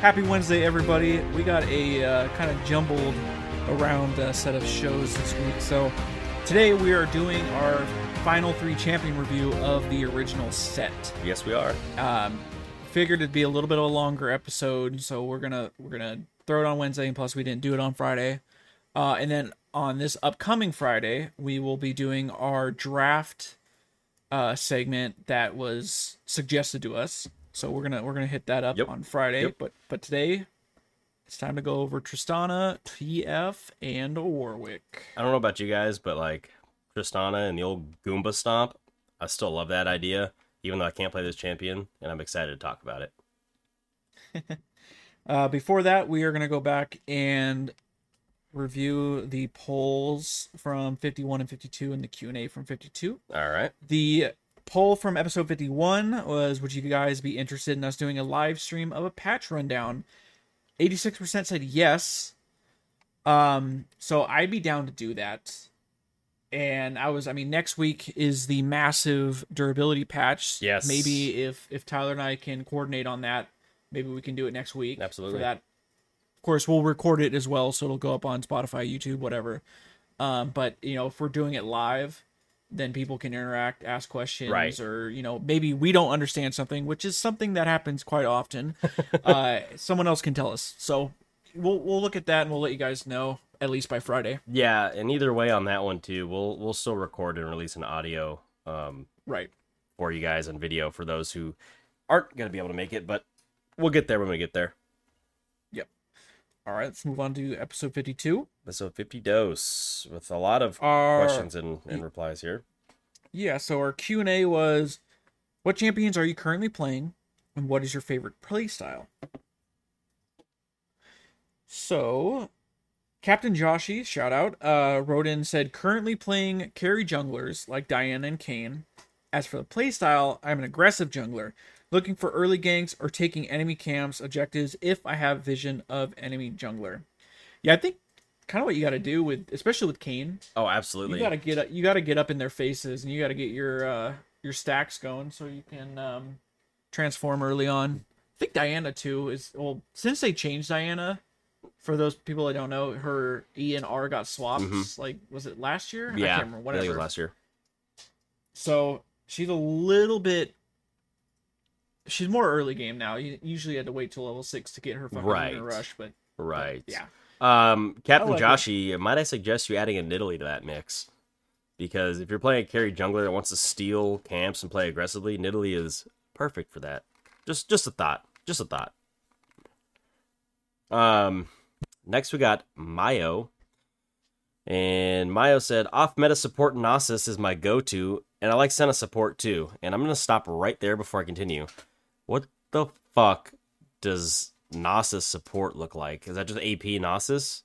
Happy Wednesday, everybody. We got a uh, kind of jumbled around uh, set of shows this week. So today we are doing our final three champion review of the original set. Yes, we are. Um, figured it'd be a little bit of a longer episode, so we're gonna we're gonna throw it on Wednesday, and plus we didn't do it on Friday. Uh, and then on this upcoming Friday, we will be doing our draft uh, segment that was suggested to us. So we're gonna we're gonna hit that up Yep. on Friday. Yep. But but today it's time to go over Tristana, TF, and Warwick. I don't know about you guys, but like Tristana and the old Goomba Stomp, I still love that idea, even though I can't play this champion, and I'm excited to talk about it. Uh, before that, we are going to go back and review the polls from 51 and 52 and the Q&A from 52. All right. The poll from episode 51 was would you guys be interested in us doing a live stream of a patch rundown? 86% said yes. Um so I'd be down to do that. And I was I mean next week is the massive durability patch. Yes. Maybe if if Tyler and I can coordinate on that, maybe we can do it next week. Absolutely. For that. Of course, we'll record it as well so it'll go up on Spotify, YouTube, whatever. Um but you know, if we're doing it live, then people can interact, ask questions, Right. or you know, maybe we don't understand something, which is something that happens quite often. uh, someone else can tell us. So we'll we'll look at that and we'll let you guys know at least by Friday. Yeah, and either way on that one too, we'll we'll still record and release an audio um, Right. for you guys and video for those who aren't gonna be able to make it, but we'll get there when we get there. All right. Let's move on to episode fifty-two. Episode 50 dose with a lot of Our questions and, and replies here. yeah. So our Q and A was, what champions are you currently playing, and what is your favorite play style? So, Captain Joshi, shout out, uh, wrote in said currently playing carry junglers like Diana and Kayn. As for the playstyle, I'm an aggressive jungler, looking for early ganks or taking enemy camps objectives if I have vision of enemy jungler. Yeah, I think kind of what you got to do with, especially with Kayn, Oh, absolutely. you got to get up, you got to get up in their faces, and you got to get your uh, your stacks going so you can um, transform early on. I think Diana too is well since they changed Diana. For those people that don't know, her E and R got swapped. Mhm. Like, was it last year? I yeah, can't remember. I think it was Whatever. last year. So she's a little bit. She's more early game now. You usually had to wait till level six to get her fucking Right. right. rush, but Right. yeah, Um, Captain I like it. Joshi, might I suggest you adding a Nidalee to that mix? Because if you're playing a carry jungler that wants to steal camps and play aggressively, Nidalee is perfect for that. Just just a thought. Just a thought. Um next we got Mayo. And Mayo said, off meta support Nasus is my go to, and I like Senna support too. And I'm gonna stop right there before I continue. What the fuck does Nasus support look like? Is that just AP Nasus?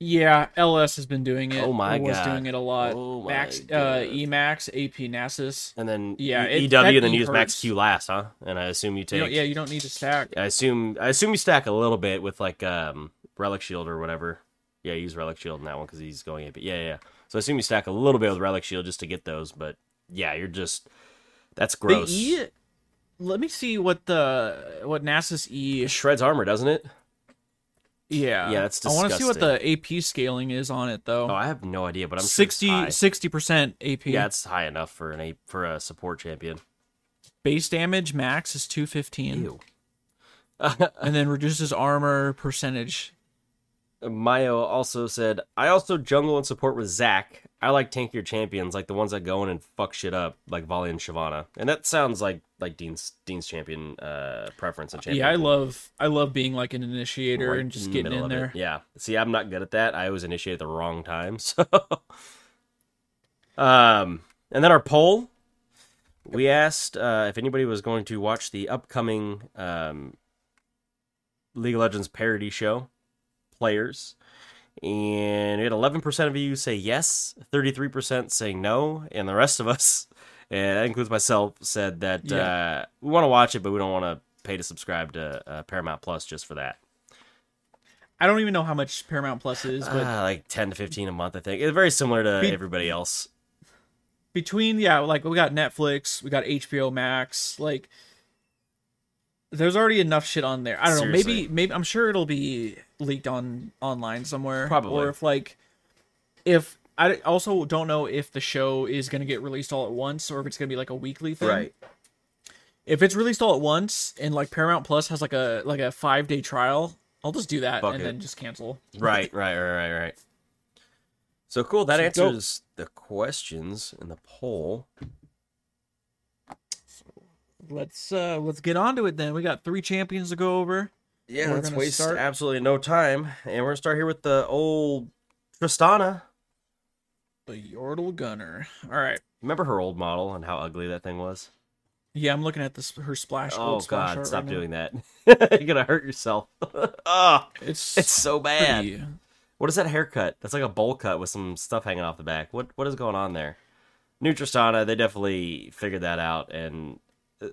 yeah. LS has been doing it. Oh my or was God. doing it a lot. Oh my Max, uh, God. Emax, AP Nasus. And then Yeah, it- EW and then E use Max. Q last, huh? And I assume you You take don't, yeah, you don't need to stack. I assume I assume you stack a little bit with like um Relic Shield or whatever. Yeah, use Relic Shield in that one because he's going AP. Yeah, yeah, yeah. So I assume you stack a little bit with Relic Shield just to get those, but yeah, you're just that's gross. The E. Let me see what the what Nasus E. It shreds armor, doesn't it? Yeah, Yeah, that's I want to see what the AP scaling is on it though. Oh, I have no idea, but I'm sure it's 60 high. 60 percent AP. Yeah, it's high enough for an a for a support champion. Base damage max is two fifteen, Ew. and then reduces armor percentage. Mayo also said, I also jungle and support with Zac. I like tankier champions, like the ones that go in and fuck shit up, like Volley and Shyvana. And that sounds like like Dean's Dean's champion uh preference and champion. Yeah, I love I love being like an initiator Right and just getting in of it. there. Yeah. See, I'm not good at that. I always initiate at the wrong time. So Um and then our poll. We asked uh, if anybody was going to watch the upcoming um, League of Legends parody show, Players. And we had 11% of you say yes, 33% saying no, and the rest of us, and that includes myself, said that uh, we want to watch it, but we don't want to pay to subscribe to uh, Paramount Plus just for that. I don't even know how much Paramount Plus is, but Ah, like 10 to 15 a month, I think. It's very similar to Be- everybody else. between yeah, like we got Netflix, we got HBO Max, like there's already enough shit on there. I don't know. Maybe maybe I'm sure it'll be leaked on online somewhere. Probably. Or if like if I also don't know if the show is gonna get released all at once or if it's gonna be like a weekly thing. Right. If it's released all at once and like Paramount Plus has like a like a five day trial, I'll just do that Fuck and it. then just cancel. Right, right, right, right, right. So cool. That So dope. answers the questions in the poll. Let's uh let's get on to it then. We got three champions to go over. Yeah, We're let's waste start- absolutely no time, and we're gonna start here with the old Tristana. The Yordle Gunner. All right. Remember her old model and how ugly that thing was? Yeah, I'm looking at this her splash. Oh splash God, stop right now. doing that! You're gonna hurt yourself. oh, It's it's so bad. pretty- What is that haircut? That's like a bowl cut with some stuff hanging off the back. What what is going on there? New Tristana, they definitely figured that out, and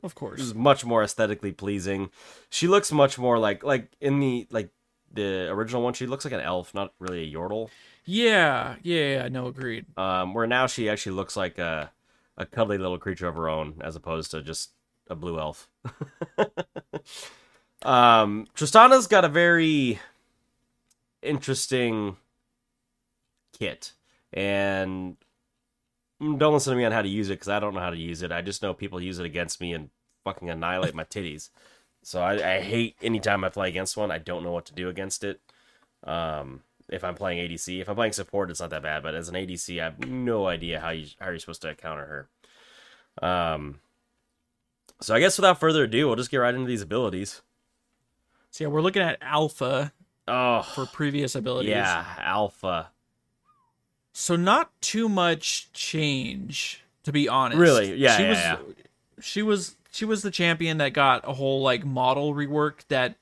Of course. is much more aesthetically pleasing. She looks much more like like in the like the original one. She looks like an elf, not really a yordle. Yeah, yeah, yeah, no, agreed. Um, where now she actually looks like a a cuddly little creature of her own, as opposed to just a blue elf. um, Tristana's got a very interesting kit, and don't listen to me on how to use it because I don't know how to use it. I just know people use it against me and fucking annihilate my titties. So I, I hate anytime I play against one. I don't know what to do against it. Um, if I'm playing ADC, if I'm playing support, it's not that bad. But as an ADC, I have no idea how you how you're supposed to counter her. Um, so I guess without further ado, we'll just get right into these abilities. So yeah, we're looking at alpha Oh, for previous abilities. yeah, Alpha. So not too much change, to be honest. Really? Yeah, She yeah, was yeah. she was she was the champion that got a whole like model rework that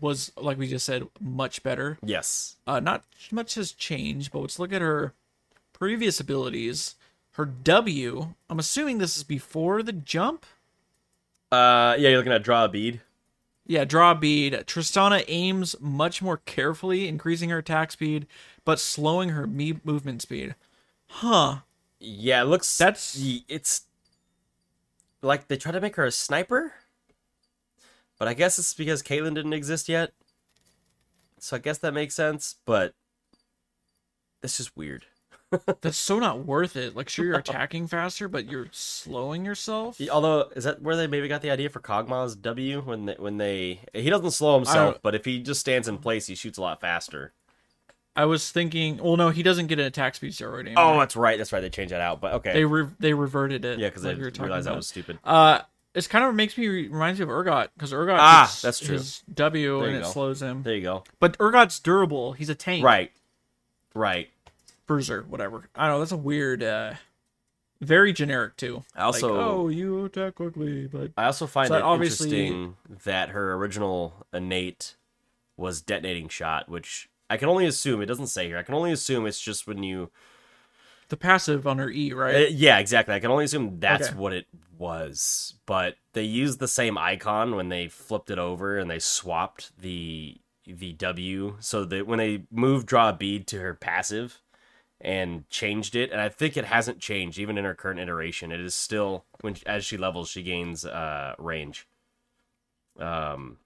was like we just said much better. Yes. Uh not much has changed, but let's look at her previous abilities. Her W, I'm assuming this is before the jump. Uh, yeah, you're looking at draw a bead. Yeah, draw bead. Tristana aims much more carefully, increasing her attack speed, but slowing her me- movement speed. Huh. Yeah, it looks. That's- it's like they try to make her a sniper, but I guess it's because Caitlyn didn't exist yet. So I guess that makes sense, but it's just weird. That's so not worth it. Like, sure, you're attacking faster, but you're slowing yourself. Although, is that where they maybe got the idea for Kog'Maw's W when they, when they he doesn't slow himself, but if he just stands in place, he shoots a lot faster. I was thinking, well, no, he doesn't get an attack speed steroid anymore. Oh, that's right, that's right. They changed that out, but okay, they re- they reverted it. yeah, because like they we were realized that was stupid. Uh, it's kind of makes me reminds me of Urgot because Urgot Ah, that's true. his W There and it go. slows him. There you go. But Urgot's durable. He's a tank. Right, right. Bruiser, whatever. I don't know. That's a weird. uh Very generic too. Also- like, oh, you attack quickly, but I also find So it obviously- interesting that her original innate was detonating shot, which I can only assume it doesn't say here. I can only assume it's just when you. the passive on her E, right? Uh, yeah, exactly. I can only assume that's Okay. what it was. But they used the same icon when they flipped it over and they swapped the the W. So that when they moved draw a bead to her passive and changed it, and I think it hasn't changed even in her current iteration. It is still when as she levels, she gains uh range. Um,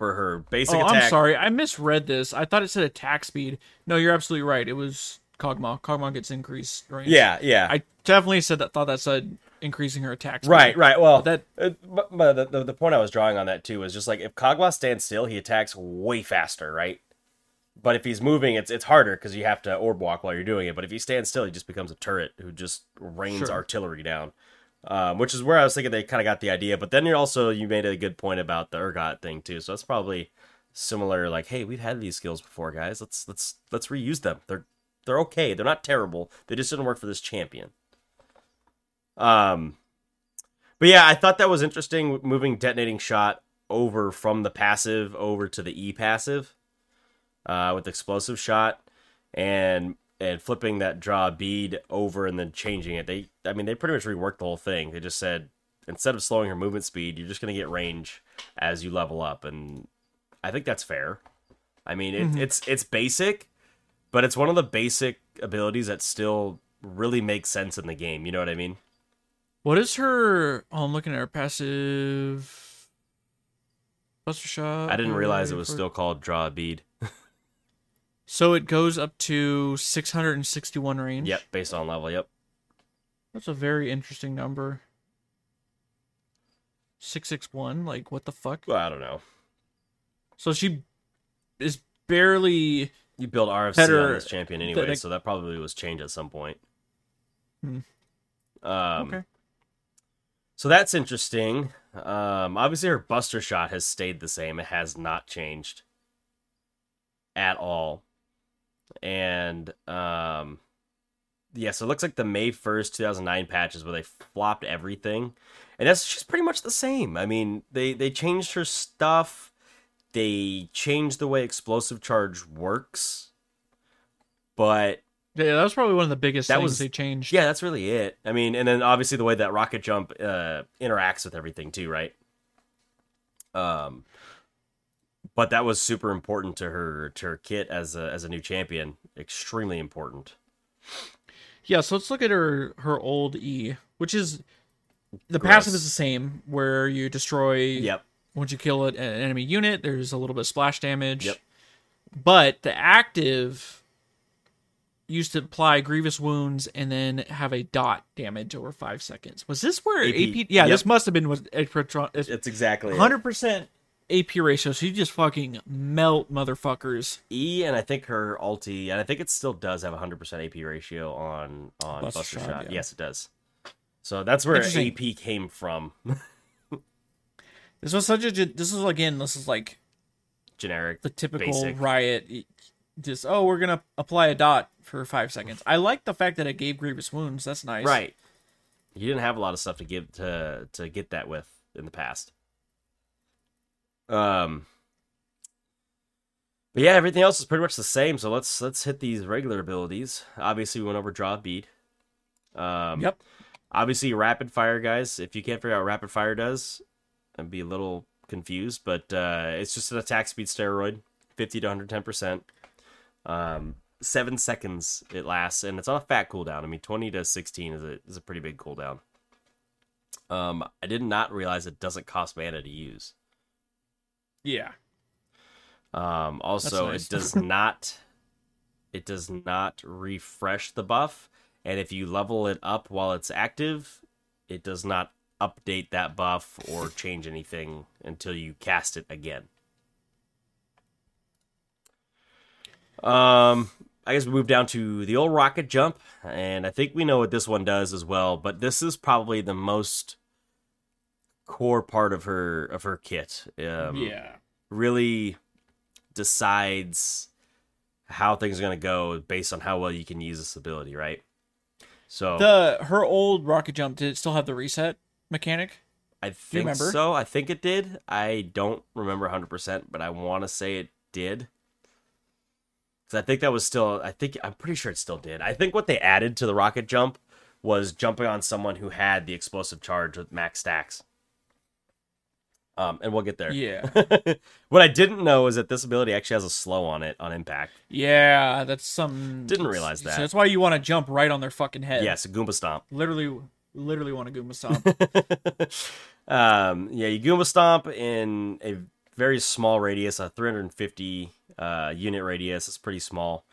for her basic oh, attack. I'm sorry. I misread this. I thought it said attack speed. No, you're absolutely right. It was Kog'Maw. Kog'Maw gets increased range. Yeah, yeah. I definitely said that. Thought that said increasing her attack speed. Right, right. Well, But that but, but the, the the point I was drawing on that too is just like if Kog'Maw stands still, he attacks way faster, right? But if he's moving, it's it's harder because you have to orb walk while you're doing it. But if he stands still, he just becomes a turret who just rains Sure. artillery down. Um, which is where I was thinking they kind of got the idea. But then you're also you made a good point about the Urgot thing too. So that's probably similar. Like, hey, we've had these skills before, guys. Let's let's let's reuse them. They're they're okay. They're not terrible. They just didn't work for this champion. Um, but yeah, I thought that was interesting moving detonating shot over from the passive over to the E passive uh, with explosive shot and and flipping that draw bead over and then changing it. They I mean they pretty much reworked the whole thing. They just said instead of slowing her movement speed, you're just gonna get range as you level up, and I think that's fair. I mean it, it's it's basic, but it's one of the basic abilities that still really makes sense in the game. You know what I mean? what is her? Oh, I'm looking at her passive. Buster Shot. I didn't realize it was for- still called Draw a Bead. So it goes up to 661 range. Yep, based on level. Yep. That's a very interesting number. 661, like what the fuck? Well, I don't know. So she is barely You build RFC Better- on this champion anyway, that- so that probably was changed at some point. Hmm. Um, okay. So that's interesting. Um, obviously, her Buster Shot has stayed the same. It has not changed at all. And um, yeah, so it looks like the May first, two thousand nine patches where they flopped everything, and that's just pretty much the same. I mean, they they changed her stuff. They changed the way explosive charge works, but Yeah, that was probably one of the biggest That things was- they changed. yeah, that's really it. I mean, and then obviously the way that rocket jump uh, interacts with everything too, right? Um, but that was super important to her to her kit as a as a new champion. Extremely important. Yeah, so let's look at her her old E, which is the Gross. passive is the same, where you destroy Yep. once you kill an enemy unit. There's a little bit of splash damage. Yep. But the active used to apply grievous wounds and then have a dot damage over five seconds. Was this where AP? AP, yeah, yep. this must have been was it's exactly hundred percent AP ratio. She just fucking melt motherfuckers. E, and I think her ulti, and I think it still does have a hundred percent AP ratio on on Buster Buster, Shot, Shot. yeah. Yes, it does. So that's where Interesting. AP came from. This was such a. This is again. This is like Generic. the typical Basic. riot. y- Just oh, we're gonna apply a dot for five seconds. I like the fact that it gave grievous wounds. That's nice. Right. You didn't have a lot of stuff to give to to get that with in the past. Um But yeah, everything else is pretty much the same, so let's let's hit these regular abilities. Obviously we went over draw bead. Um Yep. obviously rapid fire guys, if you can't figure out what rapid fire does, I'd be a little confused, but uh it's just an attack speed steroid, 50 to 110%. Um 7 seconds it lasts and it's on a fat cooldown. I mean 20 to 16 is a is a pretty big cooldown. Um I did not realize it doesn't cost mana to use. Yeah. Um, also, nice. it does not it does not refresh the buff, and if you level it up while it's active, it does not update that buff or change anything until you cast it again. Um, I guess we move down to the old rocket jump, and I think we know what this one does as well. But this is probably the most core part of her of her kit. Um, yeah. really decides how things are going to go based on how well you can use this ability, right? So The her old rocket jump did it still have the reset mechanic? I think so. I think it did. I don't remember 100%, but I want to say it did. Cuz I think that was still I think I'm pretty sure it still did. I think what they added to the rocket jump was jumping on someone who had the explosive charge with max stacks. Um, and we'll get there. Yeah. what I didn't know is that this ability actually has a slow on it on impact. Yeah, that's something. Didn't realize that. So that's why you want to jump right on their fucking head. Yes, a Goomba Stomp. Literally, literally want to Goomba stomp. um, yeah, you Goomba Stomp in a very small radius, a 350 uh, unit radius. It's pretty small.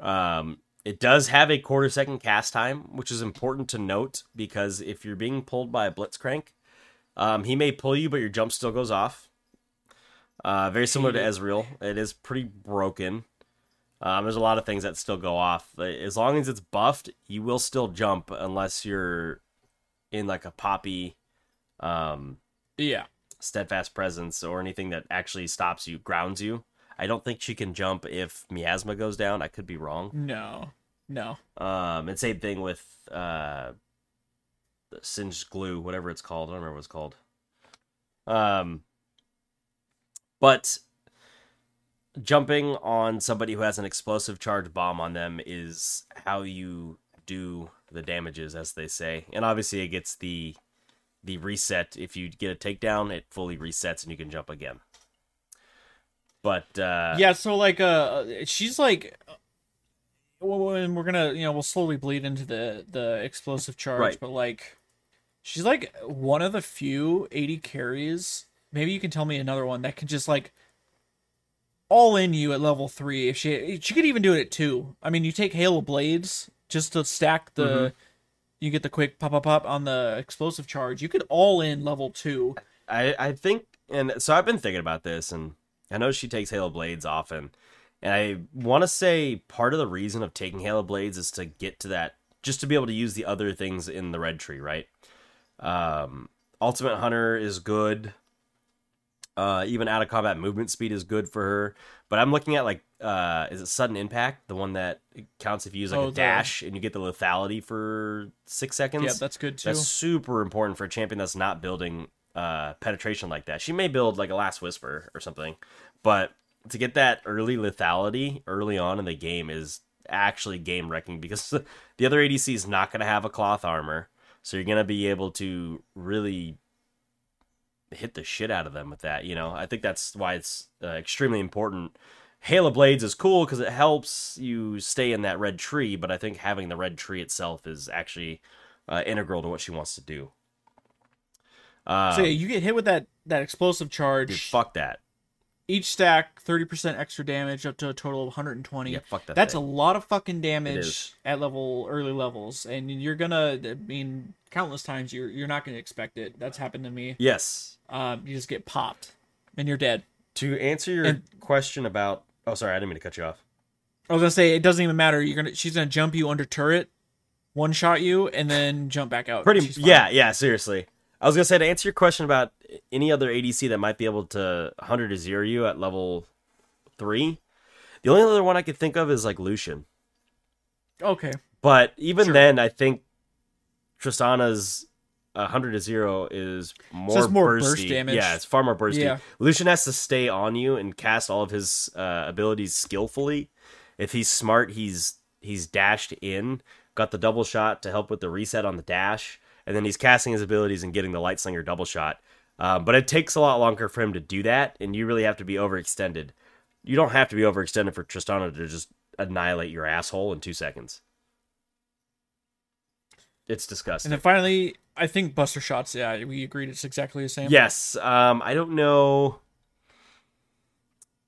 Um, it does have a quarter second cast time, which is important to note because if you're being pulled by a Blitzcrank, um, he may pull you, but your jump still goes off. Uh, very similar to Ezreal. It is pretty broken. Um, there's a lot of things that still go off. As long as it's buffed, you will still jump unless you're in like a poppy um, yeah. steadfast presence or anything that actually stops you, grounds you. I don't think she can jump if miasma goes down. I could be wrong. No. No. Um, and same thing with uh, singed glue, whatever it's called. I don't remember what it's called. Um, but jumping on somebody who has an explosive charge bomb on them is how you do the damages, as they say. And obviously, it gets the the reset. If you get a takedown, it fully resets and you can jump again. But uh, yeah. So like, uh, she's like. Well, and we're gonna, you know, we'll slowly bleed into the the explosive charge, Right. but like, she's like one of the few 80 carries maybe you can tell me another one that can just like all in you at level three. If she she could even do it at two. I mean, you take Hail of Blades just to stack the. Mm-hmm. You get the quick pop pop pop on the explosive charge. You could all in level two. I I think, and so I've been thinking about this, and I know she takes Hail of Blades often, and I want to say part of the reason of taking Hail of Blades is to get to that, just to be able to use the other things in the red tree, right? Um, Ultimate Hunter is good. Uh, even out of combat movement speed is good for her. But I'm looking at like, uh, is it sudden impact, the one that counts if you use like Oh, a the- dash and you get the lethality for six seconds? Yeah, that's good too. That's super important for a champion that's not building uh, penetration like that. She may build like a Last Whisper or something, but to get that early lethality early on in the game is actually game wrecking because the other ADC is not going to have a cloth armor, so you're going to be able to really hit the shit out of them with that. You know, I think that's why it's uh, extremely important. Hail of Blades is cool because it helps you stay in that red tree, but I think having the red tree itself is actually uh, integral to what she wants to do. Uh, so yeah, you get hit with that that explosive charge. dude, fuck that. Each stack, thirty percent extra damage, up to a total of 120. Yeah, fuck that. That's a lot of fucking damage at level early levels, and you're gonna. I mean, countless times you're you're not gonna expect it. That's happened to me. yes. Um, you just get popped, and you're dead. To answer your And- question about, oh, sorry, I didn't mean to cut you off. I was gonna say it doesn't even matter. You're gonna she's gonna jump you under turret, one shot you, and then jump back out. Pretty, yeah, yeah. Seriously, I was gonna say to answer your question about any other ADC that might be able to hundred to zero you at level three. The only other one I could think of is like Lucian. Okay. But even Sure. then, I think Tristana's 100 to 0 is more, it's more bursty. burst damage. Yeah, it's far more bursty. Yeah. Lucian has to stay on you and cast all of his uh, abilities skillfully. If he's smart, he's he's dashed in, got the double shot to help with the reset on the dash, and then he's casting his abilities and getting the light slinger double shot. Uh, but it takes a lot longer for him to do that, and you really have to be overextended. You don't have to be overextended for Tristana to just annihilate your asshole in two seconds. It's disgusting. And then finally, I think Buster Shots. Yeah, we agreed it's exactly the same. Yes. Um, I don't know.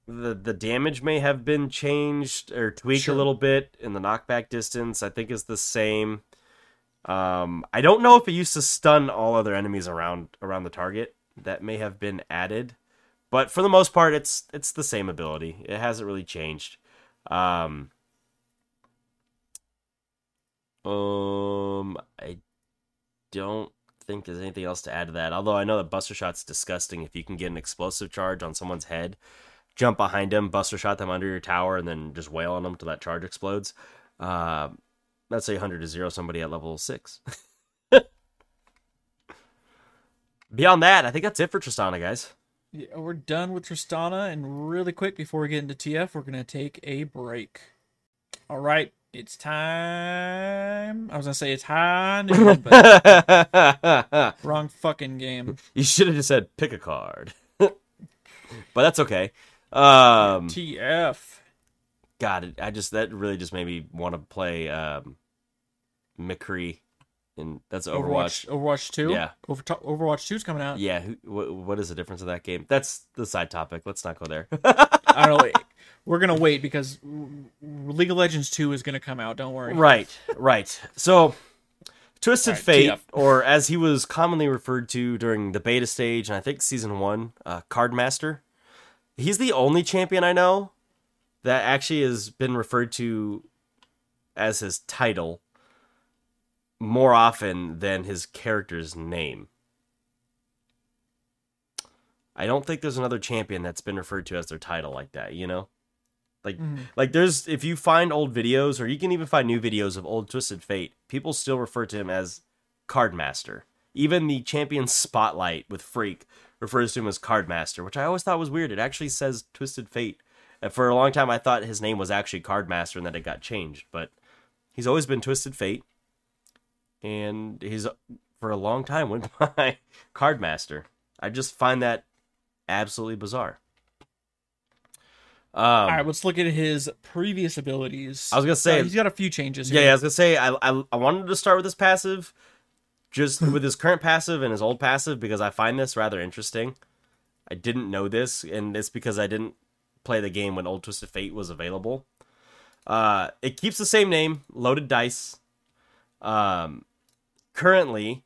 The the damage may have been changed or tweaked Sure. a little bit, and the knockback distance I think is the same. Um, I don't know if it used to stun all other enemies around around the target. That may have been added, but for the most part, it's it's the same ability. It hasn't really changed. Um, um, I don't think there's anything else to add to that. Although I know that Buster Shot's disgusting. If you can get an explosive charge on someone's head, jump behind them, Buster Shot them under your tower, and then just wail on them till that charge explodes. Uh, let's say 100 to 0 somebody at level 6. Beyond that, I think that's it for Tristana, guys. Yeah, we're done with Tristana, and really quick before we get into TF, we're gonna take a break. All right, it's time. I was gonna say it's high noon, but wrong fucking game. you should have just said pick a card. but that's okay. Um, TF. God, it- I just that really just made me want to play um, McCree, and that's Overwatch. Overwatch. Overwatch two. Yeah. Over Overwatch two's coming out. Yeah, who, what, what is the difference of that game? That's the side topic. Let's not go there. I don't know. We're gonna wait because League of Legends two is gonna come out. Don't worry. right, right. So, Twisted right, Fate, or as he was commonly referred to during the beta stage, and I think season one, uh, Cardmaster. He's the only champion I know that actually has been referred to as his title more often than his character's name. I don't think there's another champion that's been referred to as their title like that, you know? Like Mhm. like there's if you find old videos or you can even find new videos of old Twisted Fate, people still refer to him as Cardmaster. Even the champion spotlight with Phreak refers to him as Cardmaster, which I always thought was weird. It actually says Twisted Fate. And for a long time I thought his name was actually Cardmaster and that it got changed, but he's always been Twisted Fate. And he's for a long time went by Cardmaster. I just find that absolutely bizarre. Um, All right, let's look at his previous abilities. I was gonna say- Uh, he's got a few changes. Yeah, here. yeah, I was gonna say I, I I wanted to start with his passive, just with his current passive and his old passive because I find this rather interesting. I didn't know this, and it's because I didn't play the game when Old Twisted Fate was available. Uh, it keeps the same name, Loaded Dice. Um, currently,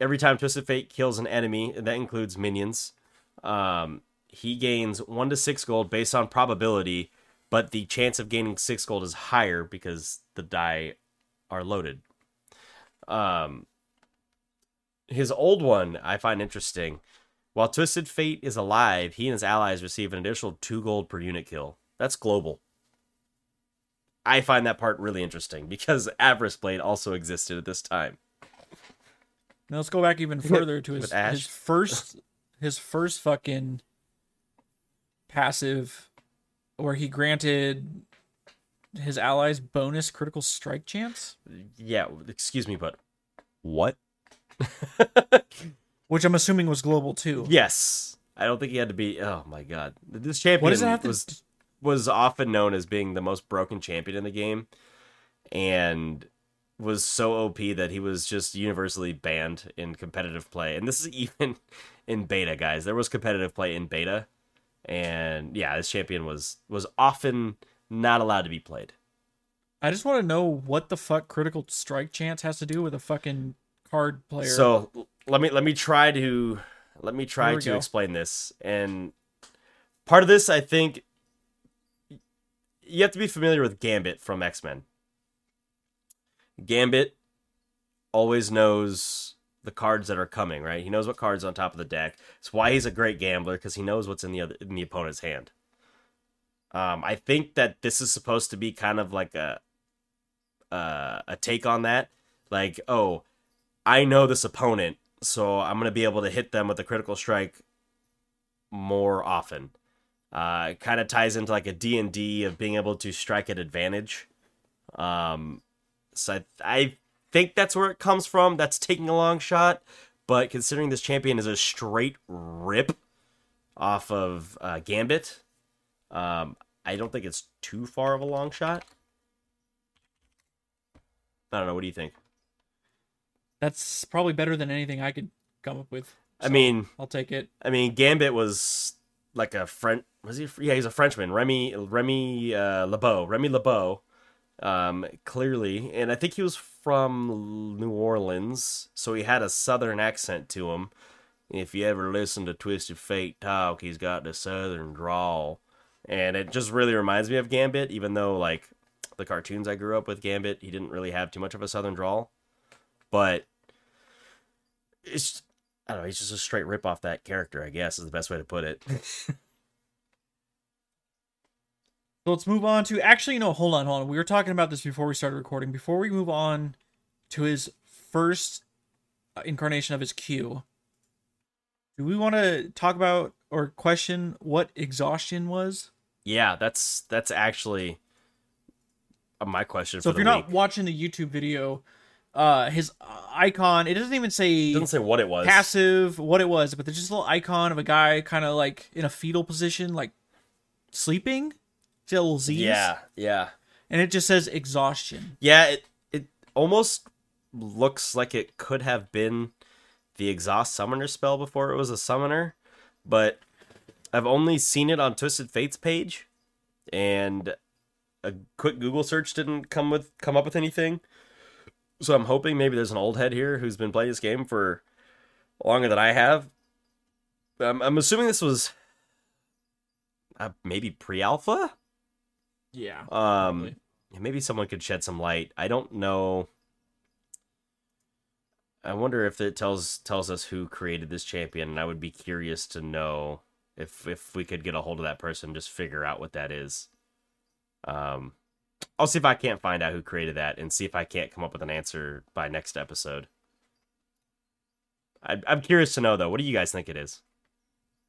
every time Twisted Fate kills an enemy, that includes minions, um, he gains one to six gold based on probability, but the chance of gaining six gold is higher because the die are loaded. Um, his old one I find interesting. While Twisted Fate is alive, he and his allies receive an additional two gold per unit kill. That's global. I find that part really interesting because Avarice Blade also existed at this time. Now let's go back even further to his, his first his first fucking passive where he granted his allies bonus critical strike chance, Yeah, excuse me, but what? which I'm assuming was global too. Yes, I don't think he had to be. Oh my god, this champion What does it have to was was often known as being the most broken champion in the game, and was so OP that he was just universally banned in competitive play. And this is even in beta, guys. There was competitive play in beta, and yeah, this champion was was often not allowed to be played. I just want to know what the fuck critical strike chance has to do with a fucking card player. So let me let me try to let me try to go. explain this. And part of this, I think, you have to be familiar with Gambit from X Men. Gambit always knows the cards that are coming, right? He knows what cards on top of the deck. It's why he's a great gambler because he knows what's in the other in the opponent's hand. Um, I think that this is supposed to be kind of like a uh, a take on that. Like, oh, I know this opponent, so I'm gonna be able to hit them with a critical strike more often. Uh, kind of ties into like a D and D of being able to strike at advantage. Um, so I, I think that's where it comes from. That's taking a long shot, but considering this champion is a straight rip off of uh, Gambit, um, I don't think it's too far of a long shot. I don't know. What do you think? that's probably better than anything I could come up with. I mean, I'll take it. I mean, Gambit was like a French. Was he? Yeah, he's a Frenchman. Remy Remy uh, LeBeau. Remy LeBeau. Um, clearly, and I think he was from New Orleans, so he had a Southern accent to him. If you ever listen to Twisted Fate talk, he's got the Southern drawl, and it just really reminds me of Gambit. Even though, like the cartoons I grew up with, Gambit, he didn't really have too much of a Southern drawl, but it's I don't know. He's just a straight rip off that character. I guess is the best way to put it. So let's move on to actually no, hold on, hold on. We were talking about this before we started recording. Before we move on to his first uh, incarnation of his Q, do we want to talk about or question what exhaustion was? yeah, that's that's actually uh, my question So if you're the not watching the YouTube video, uh his uh, icon, it doesn't even say It doesn't say what it was. passive what it was, but there's just a little icon of a guy kind of like in a fetal position, like sleeping. That Z's? Yeah, yeah, And it just says exhaustion. yeah. It it almost looks like it could have been the exhaust summoner spell before it was a summoner, but I've only seen it on Twisted Fate's page, and a quick Google search didn't come with come up with anything. So I'm hoping maybe there's an old head here who's been playing this game for longer than I have. I'm, I'm assuming this was uh, maybe pre-alpha. Yeah. Um, Probably. maybe someone could shed some light. I don't know. I wonder if it tells tells us who created this champion, and I would be curious to know if if we could get a hold of that person, just figure out what that is. Um, I'll see if I can't find out who created that, and see if I can't come up with an answer by next episode. I, I'm curious to know though. What do you guys think it is?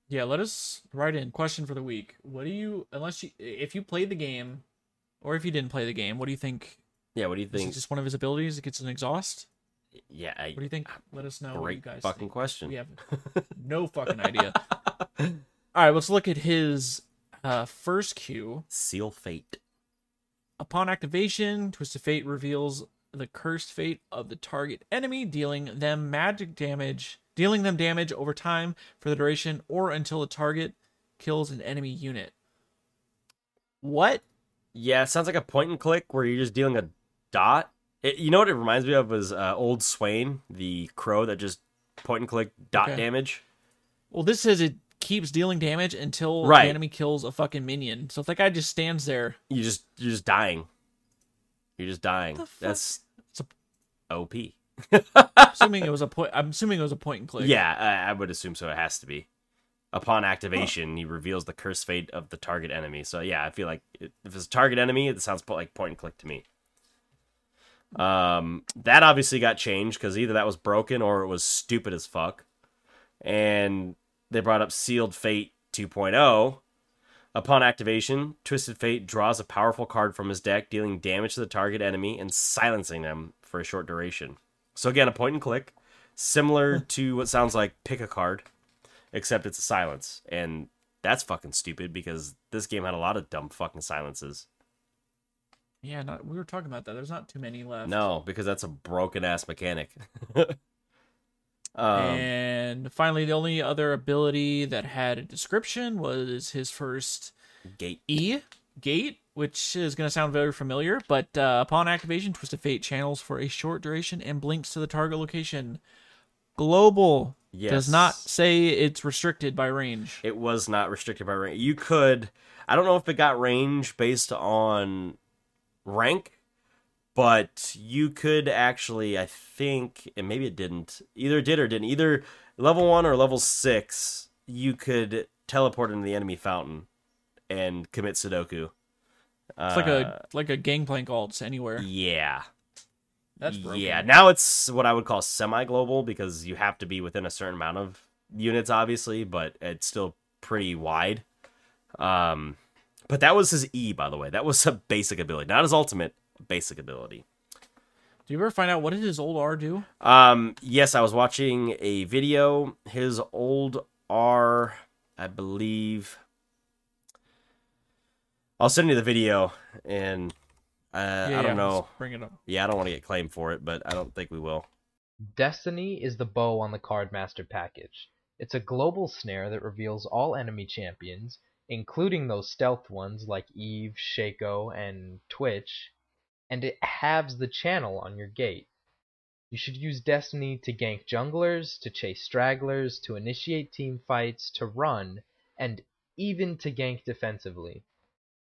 Yeah, let us write in question for the week. What do you unless you if you played the game or if you didn't play the game, what do you think? Yeah, what do you Is think? just one of his abilities? It gets an exhaust? Yeah, I, What do you think? Let us know what you great guys fucking think. question. We have no fucking idea. All right, let's look at his uh, first cue Sealed fate. Upon activation, Twisted Fate reveals the cursed fate of the target enemy, dealing them magic damage dealing them damage over time for the duration or until the target kills an enemy unit. What? Yeah, it sounds like a point and click where you're just dealing a dot. It, you know what it reminds me of was uh, old Swain, the crow that just point and click dot Okay. damage. Well, this says it keeps dealing damage until Right. the enemy kills a fucking minion. So if that guy just stands there, You just you're just dying. You're just dying. That's It's a- OP. assuming it was a point, I'm assuming it was a point and click. Yeah, I, I would assume so. It has to be. Upon activation, he reveals the curse fate of the target enemy. So yeah, I feel like it, if it's a target enemy, it sounds like point and click to me. Um, that obviously got changed because either that was broken or it was stupid as fuck. And they brought up Sealed Fate 2.0. Upon activation, Twisted Fate draws a powerful card from his deck, dealing damage to the target enemy and silencing them for a short duration. So again, a point and click, similar to what sounds like pick a card, except it's a silence, and that's fucking stupid because this game had a lot of dumb fucking silences. Yeah, not, we were talking about that. There's not too many left. No, because that's a broken ass mechanic. um, and finally, the only other ability that had a description was his first gate. E gate, which is going to sound very familiar. But uh, upon activation, Twisted Fate channels for a short duration and blinks to the target location. Global Yes. does not say it's restricted by range. It was not restricted by range. You could, I don't know if it got range based on rank, but you could actually, I think, and maybe it didn't. Either it did or didn't. Either level one or level six, you could teleport into the enemy fountain and commit Sudoku. It's like a like a gangplank ult anywhere. yeah, That's broken. yeah. Now it's what I would call semi-global because you have to be within a certain amount of units, obviously, but it's still pretty wide. Um, but that was his E, by the way. That was a basic ability, not his ultimate basic ability. Do you ever find out what did his old R do? Um, yes, I was watching a video. His old R, I believe. I'll send you the video, and uh, Yeah, I don't know. Bring it up. Yeah, I don't want to get claimed for it, but I don't think we will. Destiny is the bow on the Cardmaster package. It's a global snare that reveals all enemy champions, including those stealth ones like Eve, Shaco, and Twitch, and it halves the channel on your gate. You should use Destiny to gank junglers, to chase stragglers, to initiate team fights, to run, and even to gank defensively.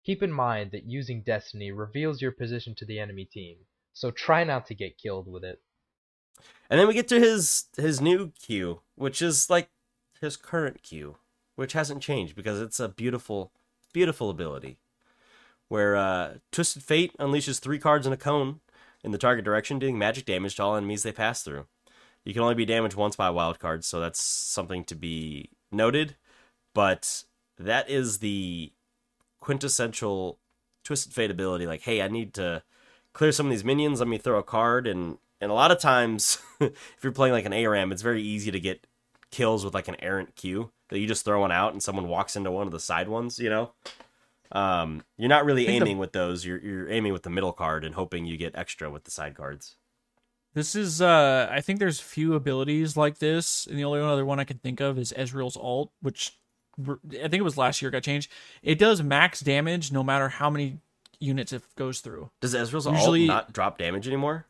Keep in mind that using Destiny reveals your position to the enemy team, so try not to get killed with it. And then we get to his his new Q, which is like his current Q, which hasn't changed because it's a beautiful, beautiful ability. Where uh, Twisted Fate unleashes three cards in a cone in the target direction, doing magic damage to all enemies they pass through. You can only be damaged once by wild card, so that's something to be noted. But that is the quintessential Twisted Fate ability. Like, hey, I need to clear some of these minions. Let me throw a card, and and a lot of times, if you're playing like an ARAM, it's very easy to get kills with like an errant Q that you just throw one out and someone walks into one of the side ones. You know, um, you're not really think the- aiming with those. You're you're aiming with the middle card and hoping you get extra with the side cards. This is uh I think there's few abilities like this, and the only other one I can think of is Ezreal's ult, which I think it was last year got changed. It does max damage no matter how many units it goes through. Does Ezreal's Usually- not drop damage anymore?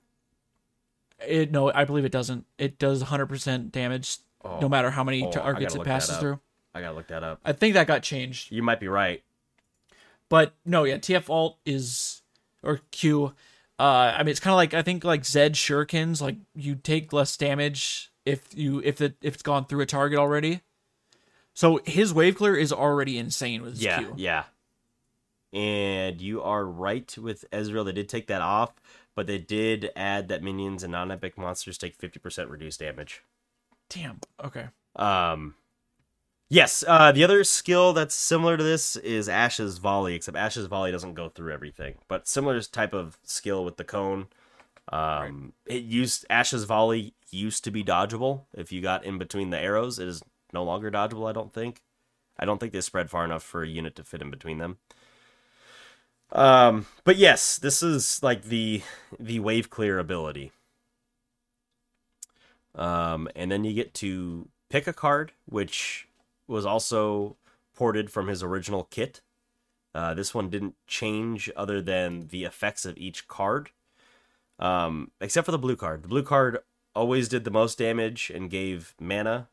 It no, I believe it doesn't. It does 100% damage Oh, no matter how many oh, targets it passes through. I gotta look that up. I think that got changed. You might be right. But no, yeah, TF ult is or Q. Uh, I mean, it's kind of like I think like Zed shurikens. Like you take less damage if you if it if it's gone through a target already. So his wave clear is already insane with his Yeah, Q. yeah. And you are right with Ezreal. They did take that off, but they did add that minions and non-epic monsters take 50% reduced damage. Damn. Okay. Um, yes. Uh, the other skill that's similar to this is Ashe's volley, except Ashe's volley doesn't go through everything. But similar type of skill with the cone. Um, it used Ashe's volley used to be dodgeable if you got in between the arrows. It is no longer dodgeable. I don't think. I don't think they spread far enough for a unit to fit in between them. Um, but yes, this is like the the wave clear ability. Um, and then you get to pick a card, which was also ported from his original kit. Uh, this one didn't change other than the effects of each card, um, except for the blue card. The blue card always did the most damage and gave mana.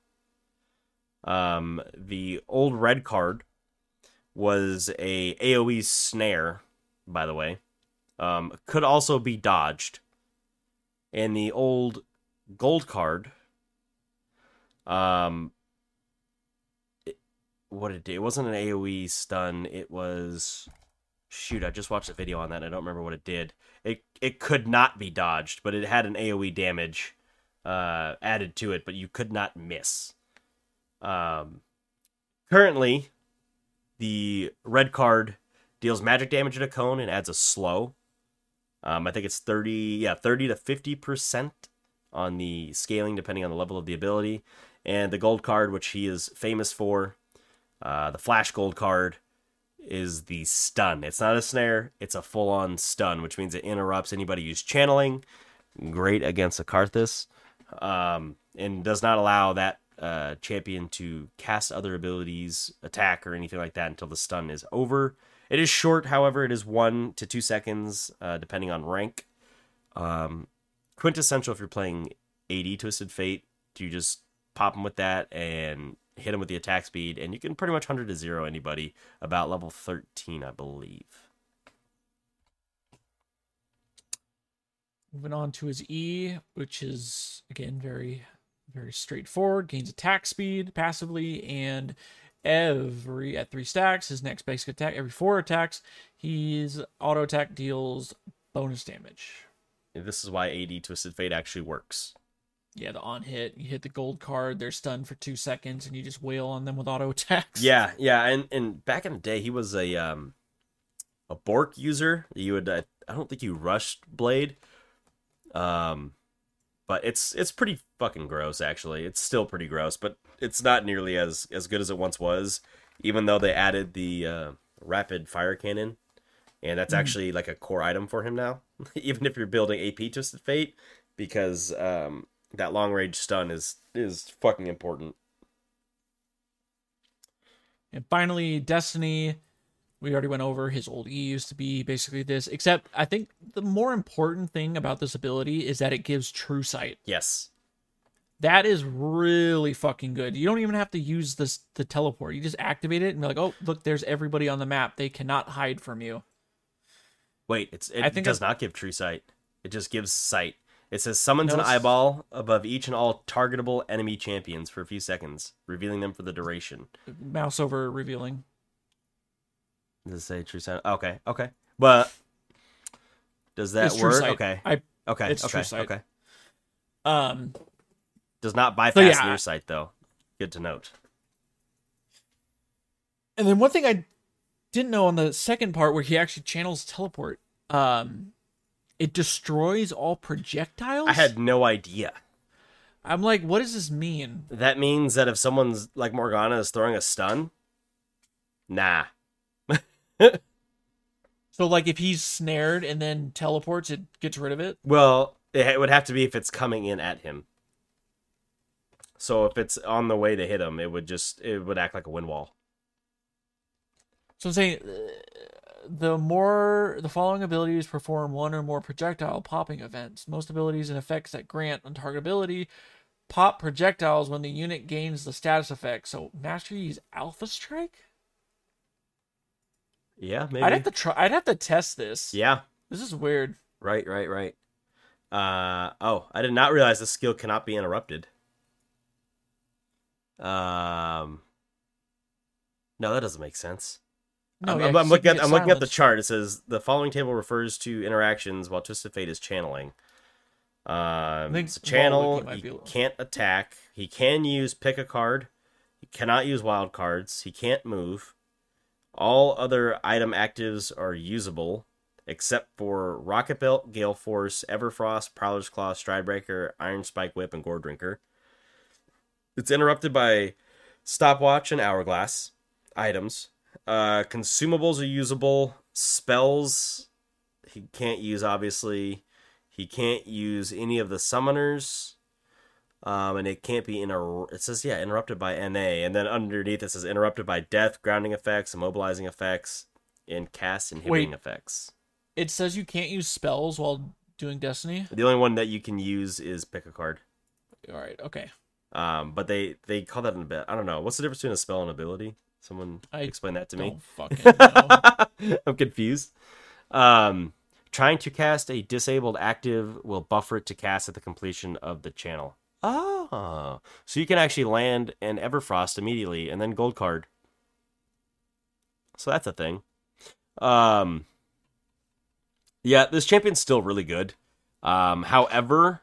Um, the old red card was a AOE snare, by the way. Um, could also be dodged. And the old gold card, um, it, what it did, it wasn't an AOE stun. It was, shoot, I just watched a video on that. I don't remember what it did. It it could not be dodged, but it had an AOE damage uh, added to it, but you could not miss. Um, currently, the red card deals magic damage at a cone and adds a slow. Um, I think it's 30, yeah, 30 to 50% on the scaling, depending on the level of the ability. And the gold card, which he is famous for, uh, the flash gold card, is the stun. It's not a snare, it's a full on stun, which means it interrupts anybody who's channeling. Great against a. Um, and does not allow that uh, champion to cast other abilities, attack, or anything like that until the stun is over. It is short, however, it is one to two seconds, uh, depending on rank. Um, quintessential if you're playing AD Twisted Fate, you just pop them with that and hit them with the attack speed, and you can pretty much 100 to 0 anybody about level 13, I believe. Moving on to his E, which is again very, very straightforward. Gains attack speed passively, and every at three stacks, his next basic attack, every four attacks, his auto attack deals bonus damage. And this is why AD Twisted Fate actually works. Yeah, the on hit, you hit the gold card, they're stunned for two seconds, and you just wail on them with auto attacks. Yeah, yeah, and and back in the day, he was a um a Bork user. You would, uh, I don't think you rushed Blade, um, but it's it's pretty fucking gross. Actually, it's still pretty gross, but it's not nearly as as good as it once was. Even though they added the uh, rapid fire cannon, and that's actually like a core item for him now. Even if you're building AP Twisted Fate, because um, that long range stun is is fucking important. And finally, Destiny. We already went over his old E used to be basically this, except I think the more important thing about this ability is that it gives true sight. Yes. That is really fucking good. You don't even have to use this the teleport. You just activate it and be like, oh, look, there's everybody on the map. They cannot hide from you. Wait, it's it I think does not give true sight. It just gives sight. It says summons an No, eyeball above each and all targetable enemy champions for a few seconds, revealing them for the duration. Mouse over revealing. Does it say true sight? Okay, okay. But does that It's work? Okay. I Okay. it's okay. true sight. Okay. um Does not bypass yeah. near sight though. Good to note. And then one thing I didn't know on the second part where he actually channels teleport, um, it destroys all projectiles. I had no idea. I'm like, what does this mean? That means that if someone's like Morgana is throwing a stun, nah. So like, if he's snared and then teleports, it gets rid of it. Well, it would have to be if it's coming in at him. So if it's on the way to hit him, it would just it would act like a wind wall. So I'm saying, uh, the more the following abilities perform one or more projectile popping events. Most abilities and effects that grant untargetability pop projectiles when the unit gains the status effect. So Master Yi's Alpha Strike. Yeah, maybe. I'd have to try. I'd have to test this. Yeah, This is weird. right, right, right. Uh oh, I did not realize this skill cannot be interrupted. Um, no, that doesn't make sense. No, I'm, yeah, I'm- I'm looking at I'm looking at the chart. It says the following table refers to interactions while Twisted Fate is channeling. Um, it's a channel. He can't attack. He can use pick a card. He cannot use wild cards. He can't move. All other item actives are usable, except for Rocket Belt, Gale Force, Everfrost, Prowler's Claw, Stridebreaker, Ironspike Whip, and Goredrinker. It's interrupted by Stopwatch and Hourglass items. Uh, consumables are usable. Spells he can't use, obviously. He can't use any of the summoners. Um, and it can't be inter. It says yeah, interrupted by NA, and then underneath it says interrupted by death, grounding effects, immobilizing effects, and cast inhibiting Wait. effects. It says you can't use spells while doing Destiny. The only one that you can use is pick a card. All right, okay. Um, but they they call that an ability. I don't know. What's the difference between a spell and ability? Someone I explain that to me. Don't fucking know. I'm confused. Um, trying to cast a disabled active will buffer it to cast at the completion of the channel. Oh, so you can actually land an Everfrost immediately and then gold card. So that's a thing. Um, yeah, this champion's still really good. Um, however,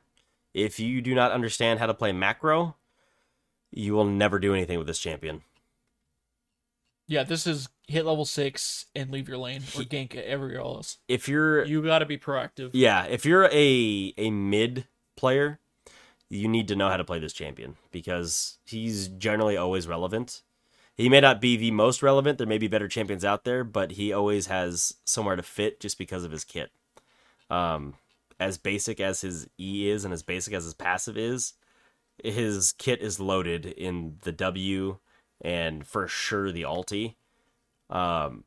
if you do not understand how to play macro, you will never do anything with this champion. yeah, this is hit level six and leave your lane or gank everywhere else. If you're You got to be proactive. Yeah, if you're a a mid player, you need to know how to play this champion because he's generally always relevant. He may not be the most relevant. There may be better champions out there, but he always has somewhere to fit just because of his kit. Um, as basic as his E is and as basic as his passive is, his kit is loaded in the W and for sure the ulti. Um,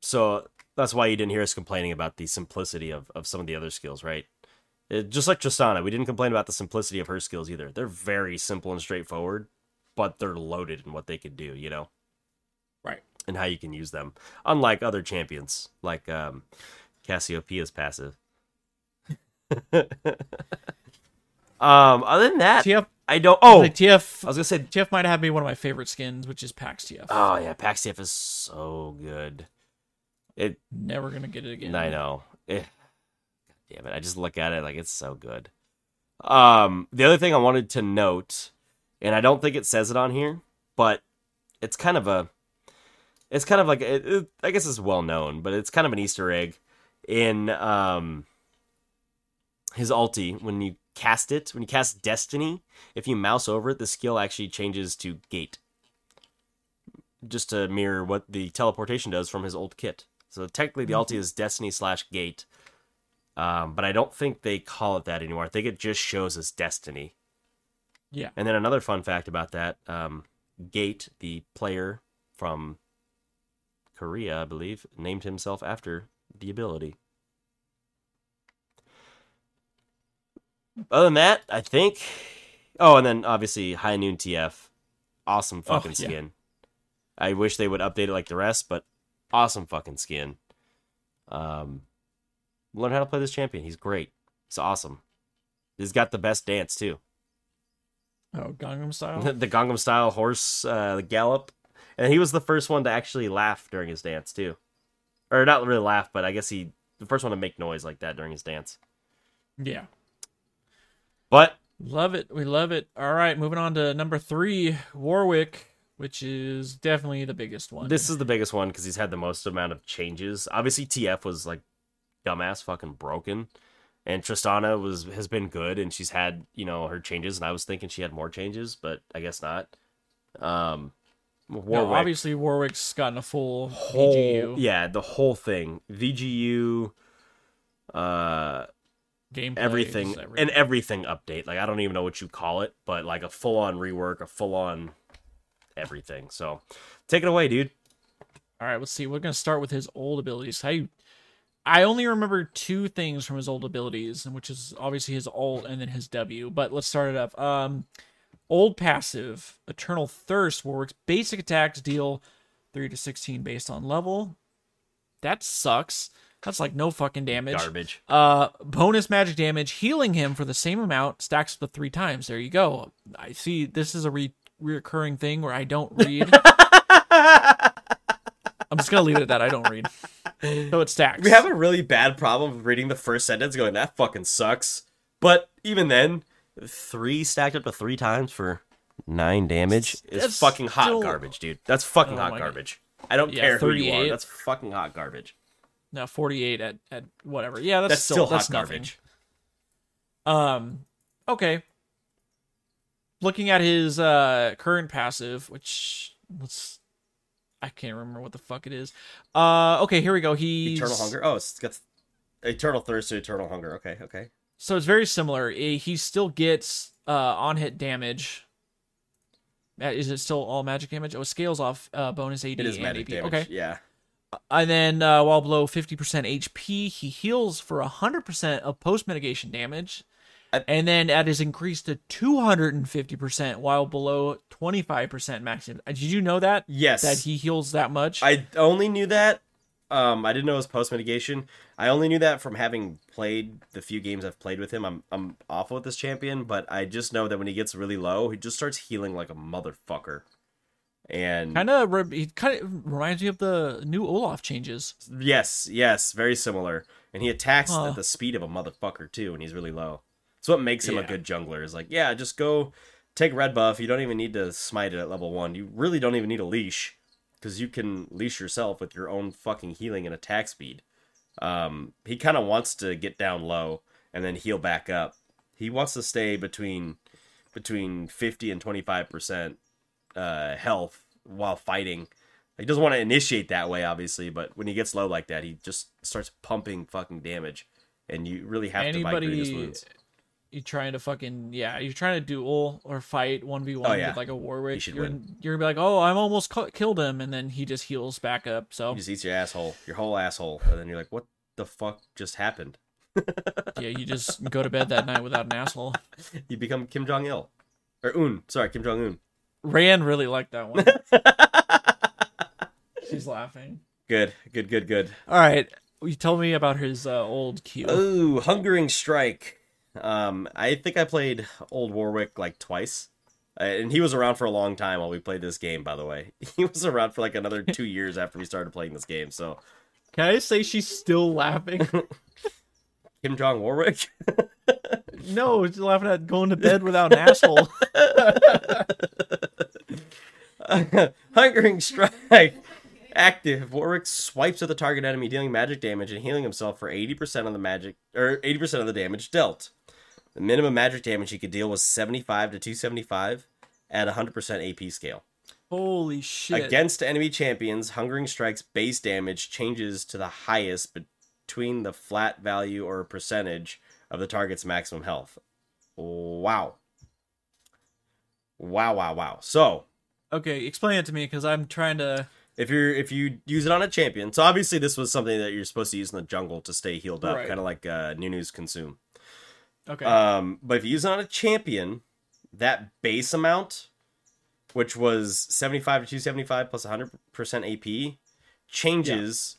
so that's why you didn't hear us complaining about the simplicity of, of some of the other skills, right? It, just like Tristana, we didn't complain about the simplicity of her skills either. They're very simple and straightforward, but they're loaded in what they could do, you know, Right. and how you can use them. Unlike other champions, like um, Cassiopeia's passive. um, other than that, TF, I don't. Oh, like TF, I was gonna say. TF might have me one of my favorite skins, which is Pax TF. Oh yeah, Pax TF is so good. It Never gonna get it again. I know. Damn it. I just look at it like it's so good. Um, the other thing I wanted to note, and I don't think it says it on here, but it's kind of a, it's kind of like, it, it- I guess it's well known, but it's kind of an Easter egg in um his ulti when you cast it, when you cast Destiny, if you mouse over it, the skill actually changes to Gate. Just to mirror what the teleportation does from his old kit. So technically, the ulti is Destiny slash Gate, um, but I don't think they call it that anymore. I think it just shows as Destiny. Yeah. And then another fun fact about that: um, Gate, the player from Korea, I believe, named himself after the ability. Other than that, I think. Oh, and then obviously High Noon TF, awesome fucking yeah. skin. I wish they would update it like the rest, but awesome fucking skin. Um, learn how to play this champion. He's great. He's awesome. He's got the best dance too. Oh, Gangnam Style. the Gangnam Style horse uh, the gallop, and he was the first one to actually laugh during his dance too, or not really laugh, but I guess he the first one to make noise like that during his dance. yeah. But Love it. We love it. All right, moving on to number three, Warwick, which is definitely the biggest one. this is the biggest one because he's had the most amount of changes. Obviously, TF was like dumbass fucking broken, and Tristana was has been good, and she's had you know her changes, and I was thinking she had more changes, but I guess not. Um, No, obviously Warwick's gotten a full whole VGU yeah the whole thing. VGU uh game everything just and everything update. Like I don't even know what you call it but like a full on rework a full on everything. So take it away dude. All right, let's see. We're gonna start with his old abilities. I I only remember two things from his old abilities, which is obviously his ult and then his W. But let's start it up. Um, old passive, Eternal Thirst, Warwick's basic attacks deal three to sixteen based on level. That sucks. That's like no fucking damage. garbage Uh, bonus magic damage, healing him for the same amount, stacks up to three times. There you go. I see. This is a re- reoccurring thing where I don't read. I'm just gonna leave it at that. I don't read. So it stacks. we have a really bad problem with reading the first sentence going that fucking sucks but even then three stacked up to three times for nine damage is That's fucking hot still- garbage dude that's fucking Oh hot my garbage I don't Yeah, care who you are 38. that's fucking hot garbage no 48 at at whatever. Yeah, that's, that's still, hot that's nothing. garbage Um, okay. Looking at his uh current passive, which let's I can't remember what the fuck it is. Uh, okay, here we go. He's Eternal hunger. Oh, it's got eternal thirst to eternal hunger. Okay, okay. So it's very similar. He still gets uh, on hit damage. Is it still all magic damage? Oh, it scales off uh, bonus AD It is and magic AP. damage. Okay. Yeah. And then uh, while below 50% HP, he heals for 100% of post mitigation damage. And then that is increased to 250% while below 25% maximum. Did you know that? Yes. That he heals that much? I only knew that. Um, I didn't know it was post mitigation. I only knew that from having played the few games I've played with him. I'm I'm awful with this champion, but I just know that when he gets really low, he just starts healing like a motherfucker. And kind of re- he kind of reminds me of the new Olaf changes. yes, yes, very similar. And he attacks Huh. at the speed of a motherfucker too, and he's really low. That's what makes him Yeah. a good jungler. Is like, yeah, just go take red buff. You don't even need to smite it at level one. You really don't even need a leash because you can leash yourself with your own fucking healing and attack speed. Um, he kind of wants to get down low and then heal back up. He wants to stay between between fifty and twenty five percent uh, health while fighting. He doesn't want to initiate that way, obviously, but when he gets low like that, he just starts pumping fucking damage, and you really have to buy grievous Anybody wounds. You trying to fucking yeah, you're trying to duel or fight one v one with like a Warwick. you're win. you're gonna be like, oh, I'm almost cu- killed him, and then he just heals back up. So He just eats your asshole, your whole asshole, and then you're like, "What the fuck just happened?" yeah, you just go to bed that night without an asshole. You become Kim Jong Il, or Un. Sorry, Kim Jong Un. Rand really liked that one. She's laughing. Good, good, good, good. All right, you told me about his uh, old Q. Ooh, Hungering Strike. Um, I think I played Old Warwick like twice, uh, and he was around for a long time while we played this game. By the way, he was around for like another two years after we started playing this game. So Can I say she's still laughing? Kim Jong Warwick. no, she's laughing at going to bed without an asshole. Hungering Strike. Active. Warwick swipes at the target enemy, dealing magic damage and healing himself for 80% of the magic or 80% of the damage dealt. The minimum magic damage he could deal was 75 to 275 at 100% AP scale. Holy shit! Against enemy champions, Hungering Strike's base damage changes to the highest between the flat value or percentage of the target's maximum health. Wow. Wow, wow, wow. So, Okay, explain it to me because I'm trying to. if you're if you use it on a champion, so obviously this was something that you're supposed to use in the jungle to stay healed up, Right. kind of like uh, Nunu's consume. Okay. Um, but if you use it on a champion, that base amount, which was 75 to 275 plus 100% AP, changes.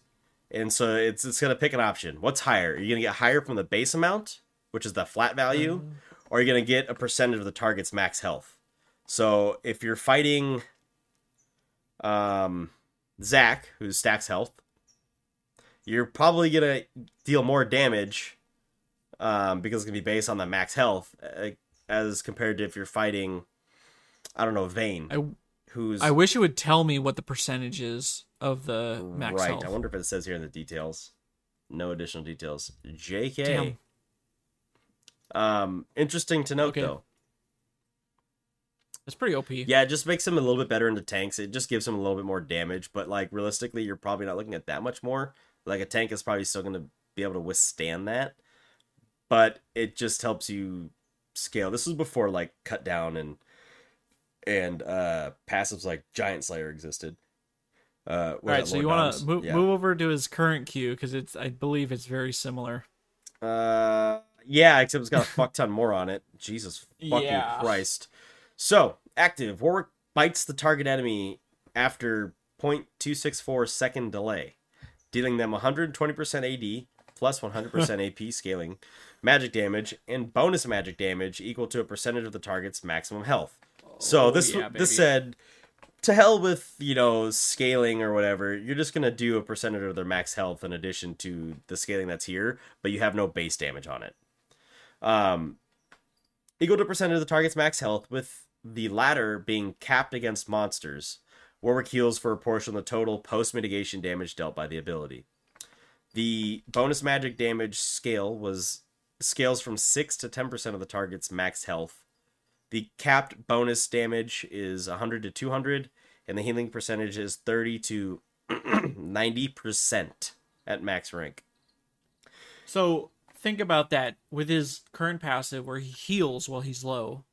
And so it's it's gonna pick an option. What's higher? Are you gonna get higher from the base amount, which is the flat value, or are you gonna get a percentage of the target's max health? So if you're fighting um Zac, who stacks health, you're probably gonna deal more damage um, because it's gonna be based on the max health, uh, as compared to if you're fighting, I don't know, Vayne, I who's I wish it would tell me what the percentage is of the max right. health. Right. I wonder if it says here in the details. No additional details. Jk. Damn. Um, interesting to note Okay. though. It's pretty OP. Yeah, it just makes him a little bit better into tanks. It just gives him a little bit more damage, but like realistically, you're probably not looking at that much more. Like a tank is probably still going to be able to withstand that, but it just helps you scale. This was before like cut down and and uh passives like Giant Slayer existed. Uh, All right, so you want to move, yeah. move over to his current Q because it's I believe it's very similar. Uh, yeah, except it's got a fuck ton more on it. Jesus fucking Yeah. Christ. So, active. Warwick bites the target enemy after 0.264 second delay, dealing them 120% AD plus 100% AP scaling, magic damage, and bonus magic damage equal to a percentage of the target's maximum health. So Oh, this yeah, this said to hell with you know scaling or whatever. You're just gonna do a percentage of their max health in addition to the scaling that's here but you have no base damage on it. Um equal to percentage of the target's max health with the latter being capped against monsters warwick heals for a portion of the total post mitigation damage dealt by the ability the bonus magic damage scale was scales from 6 to 10% of the target's max health the capped bonus damage is 100 to 200, and the healing percentage is 30 to 90% at max rank. So think about that with his current passive where he heals while he's low.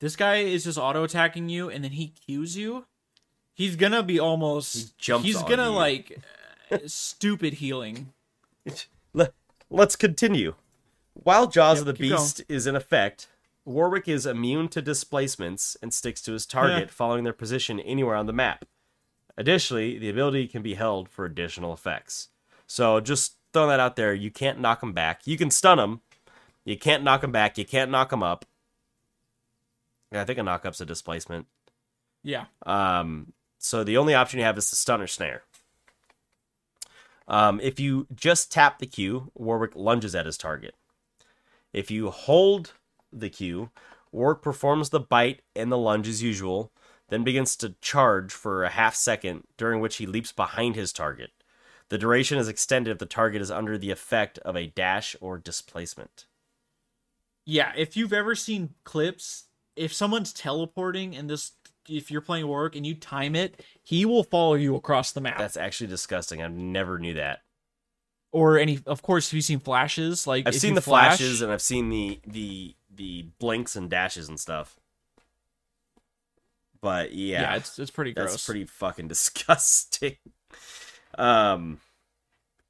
This guy is just auto attacking you and then he cues you. He's gonna be almost. He jumps he's on gonna you. like stupid healing. Le- Let's continue. While Jaws Yep, of the keep going. Beast is in effect, Warwick is immune to displacements and sticks to his target, Yeah. following their position anywhere on the map. Additionally, the ability can be held for additional effects. So just throwing that out there, you can't knock him back. You can stun him. You can't knock him back. You can't knock him up. I think a knock up's a displacement. Yeah. Um, so the only option you have is the stun or snare. Um, if you just tap the Q, Warwick lunges at his target. If you hold the Q, Warwick performs the bite and the lunge as usual, then begins to charge for a half second, during which he leaps behind his target. The duration is extended if the target is under the effect of a dash or displacement. Yeah, if you've ever seen clips, if someone's teleporting and this if you're playing work and you time it, he will follow you across the map. That's actually disgusting. I never knew that. or any of course have you seen flashes? Like I've seen the flash- flashes and I've seen the the the blinks and dashes and stuff. But yeah, Yeah, it's it's pretty gross. that's pretty fucking disgusting. Um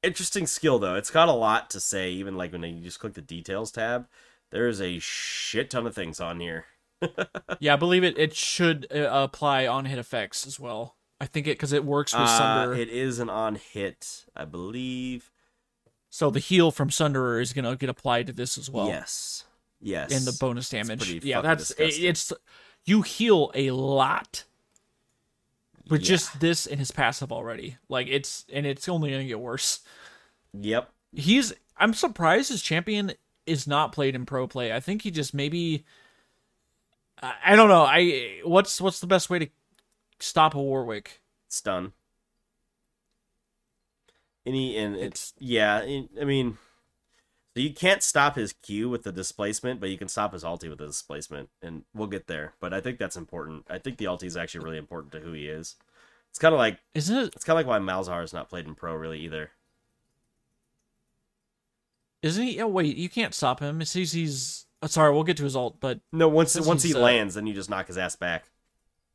interesting skill though. It's got a lot to say even like when you just click the details tab. There's a shit ton of things on here. Yeah, I believe it. It should uh, apply on hit effects as well. I think it because it works with Uh, Sunder. it is an on hit, I believe. so the heal from Sunderer is gonna get applied to this as well. yes. Yes. and the bonus damage. Yeah, that's it, it's you heal a lot with Yeah. just this and his passive already. Like it's and it's only gonna get worse. Yep. He's I'm surprised his champion is not played in pro play. I think he just maybe I, I don't know. I what's what's the best way to stop a Warwick? stun. Any and It's- it's yeah. I mean, so you can't stop his Q with the displacement, but you can stop his ulti with the displacement, and we'll get there. But I think that's important. I think the ulti is actually really important to who he is. It's kind of like Isn't it it's kind of like why Malzahar is not played in pro really either. isn't he oh wait, you can't stop him. It says he's oh, sorry, we'll get to his ult, but No, once once he uh, lands, then you just knock his ass back.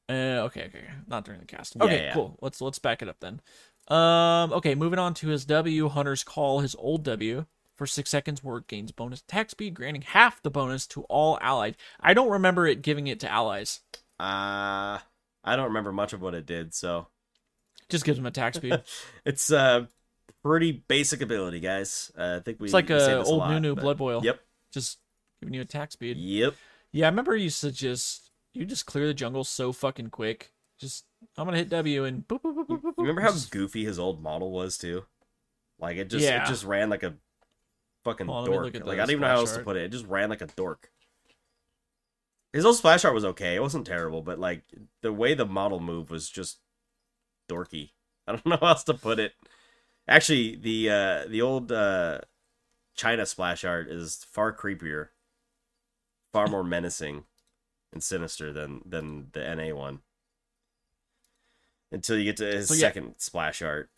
Uh, okay, okay, not during the cast. Okay, yeah. cool. Let's let's back it up then. Um, okay, moving on to his W. Hunter's call his old W for six seconds. Word gains bonus attack speed, granting half the bonus to all allies. I don't remember it giving it to allies. Uh I don't remember much of what it did, so Just gives them attack speed. it's uh pretty basic ability, guys. Uh, I think we It's like a old lot, Nunu but- blood boil. Yep. Just giving you attack speed. Yep. Yeah, I remember you used to just you just clear the jungle so fucking quick. Just I'm gonna hit W and boop boop boop boop. boop, Remember how goofy his old model was too? Like it just Yeah. it just ran like a fucking on, dork. Like I don't even know how else to put it. It just ran like a dork. His old splash art was okay. It wasn't terrible, but like the way the model moved was just dorky. I don't know how else to put it. Actually, the uh the old uh China splash art is far creepier, far more menacing and sinister than than the NA one. Until you get to his So, yeah. second splash art.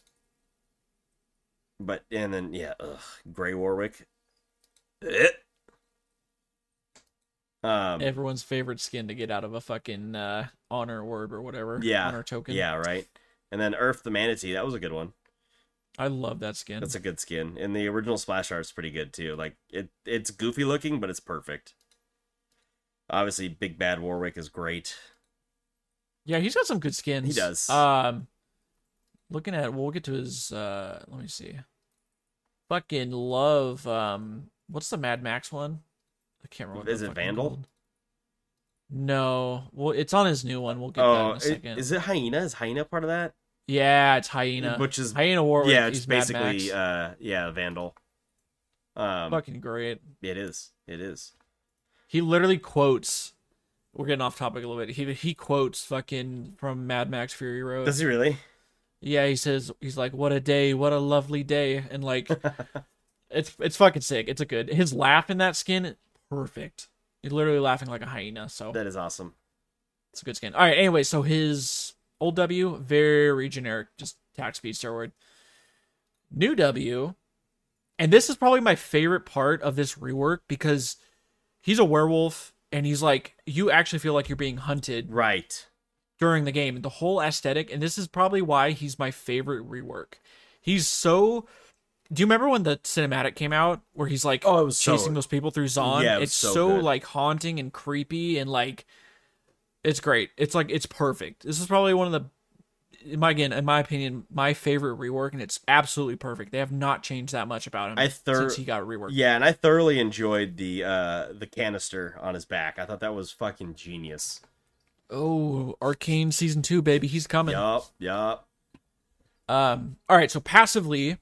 But and then yeah, ugh, Gray Warwick. Um everyone's favorite skin to get out of a fucking uh, honor word or whatever. Yeah, honor token. yeah, right. And then Urf the Manatee, that was a good one. I love that skin. That's a good skin. And the original splash art's pretty good too. Like it it's goofy looking, but it's perfect. Obviously, Big Bad Warwick is great. Yeah, he's got some good skins. He does. Um, looking at, we'll get to his. Uh, let me see. Fucking love. Um, what's the Mad Max one? I can't remember. Is it Vandal? called. No, well, it's on his new one. We'll get that Oh, in a second. is it Hyena? Is Hyena part of that? yeah, it's Hyena. Which is Hyena Warwick. yeah, it's basically Max. uh yeah, Vandal. Um fucking great. it is. It is. He literally quotes. We're getting off topic a little bit. He he quotes fucking from Mad Max Fury Road. Does he really? Yeah, he says he's like, "What a day, what a lovely day," and like, it's it's fucking sick. It's a good. His laugh in that skin, perfect. He's literally laughing like a hyena. So That is awesome. it's a good skin. All right. Anyway, so his old W very generic, just attack speed steroid. New W, and this is probably my favorite part of this rework because he's a werewolf and he's like you actually feel like you're being hunted Right. during the game. The whole aesthetic, and this is probably why he's my favorite rework. He's so. Do you remember when the cinematic came out where he's like Oh, it was so- chasing those people through Zaun? Yeah, it it's so so, like haunting and creepy and like it's great. It's like it's perfect. This is probably one of the in my again, in my opinion, my favorite rework, and it's absolutely perfect. They have not changed that much about him I thir- since he got reworked. Yeah, and I thoroughly enjoyed the uh the canister on his back. I thought that was fucking genius. Oh, Arcane season two, baby, he's coming. Yup, yup. Um, all right, so passively,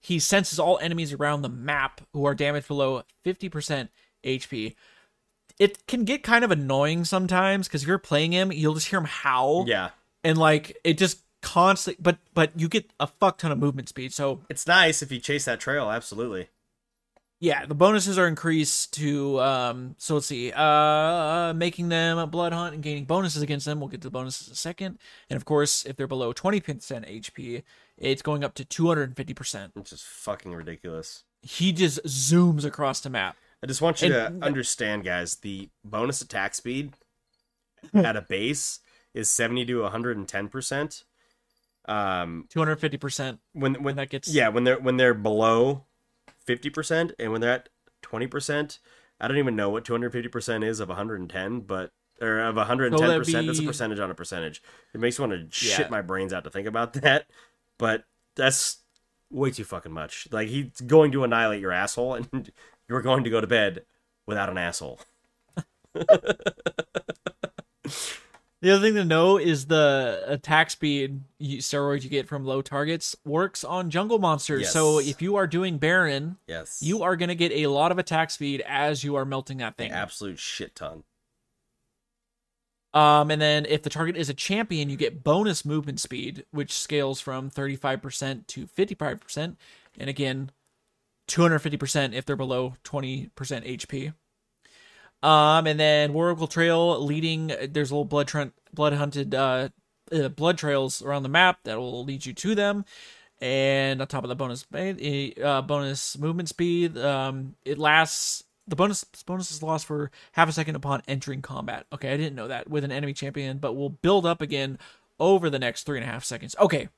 he senses all enemies around the map who are damaged below 50% HP. It can get kind of annoying sometimes because if you're playing him, you'll just hear him howl, Yeah. And like it just constantly. But but you get a fuck ton of movement speed, so It's nice if you chase that trail, absolutely. yeah, the bonuses are increased to um. So let's see, uh, making them a blood hunt and gaining bonuses against them. We'll get to the bonuses in a second, and of course, if they're below 20% HP, it's going up to 250%. Which is fucking ridiculous. he just zooms across the map. I just want you And- to understand, guys, the bonus attack speed at a base is 70 to 110%. Um 250%. when when When that gets yeah, when they're when they're below 50% and when they're at 20%, I don't even know what 250% is of 110, but or of 110%, that's a percentage on a percentage. It makes me want to Yeah. shit my brains out to think about that, but that's way too fucking much. Like he's going to annihilate your asshole and you're going to go to bed without an asshole. The other thing to know is the attack speed steroid you get from low targets works on jungle monsters. So if you are doing Baron, Yes. you are going to get a lot of attack speed as you are melting that an thing. absolute shit ton. Um, and then if the target is a champion, you get bonus movement speed, which scales from 35% to 55%. And again, 250% if they're below 20% HP. Um, and then Oracle Trail leading, there's little blood tra- blood hunted uh, uh, blood trails around the map that will lead you to them. And on top of the bonus uh, bonus movement speed, um, it lasts. The bonus bonus is lost for half a second upon entering combat. Okay, I didn't know that with an enemy champion, but will build up again over the next three and a half seconds. Okay,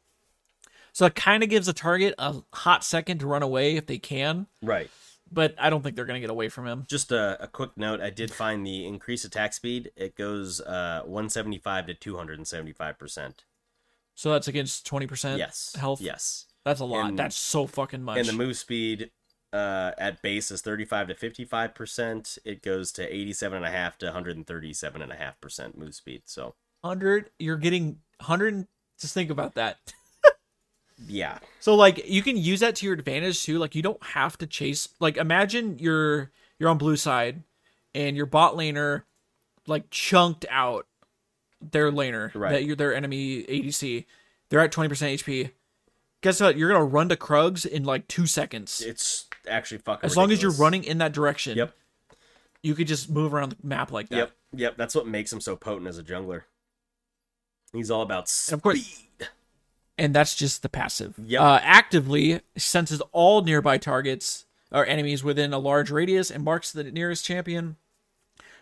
so it kind of gives a target a hot second to run away if they can, Right. But I don't think they're gonna get away from him. Just a, a quick note, I did find the increased attack speed. It goes uh 175 to 275%. So that's against twenty percent Yes. health. Yes. That's a lot. And- That's so fucking much. And the move speed uh, at base is 35 to 55%. It goes to 87.5 to 137.5% move speed. So, hundred, you're getting hundred. Just think about that. yeah. So like you can use that to your advantage too. Like you don't have to chase. Like imagine you're you're on blue side, and your bot laner like chunked out their laner Right. that you're their enemy ADC. They're at twenty percent HP. Guess what? You're gonna run to Krugs in like two seconds. It's actually fucking As long as you're running in that direction. Yep. You could just move around the map like that. Yep. Yep. That's what makes him so potent as a jungler. He's all about And of course- speed. And that's just the passive. Yep. Uh, actively senses all nearby targets or enemies within a large radius and marks the nearest champion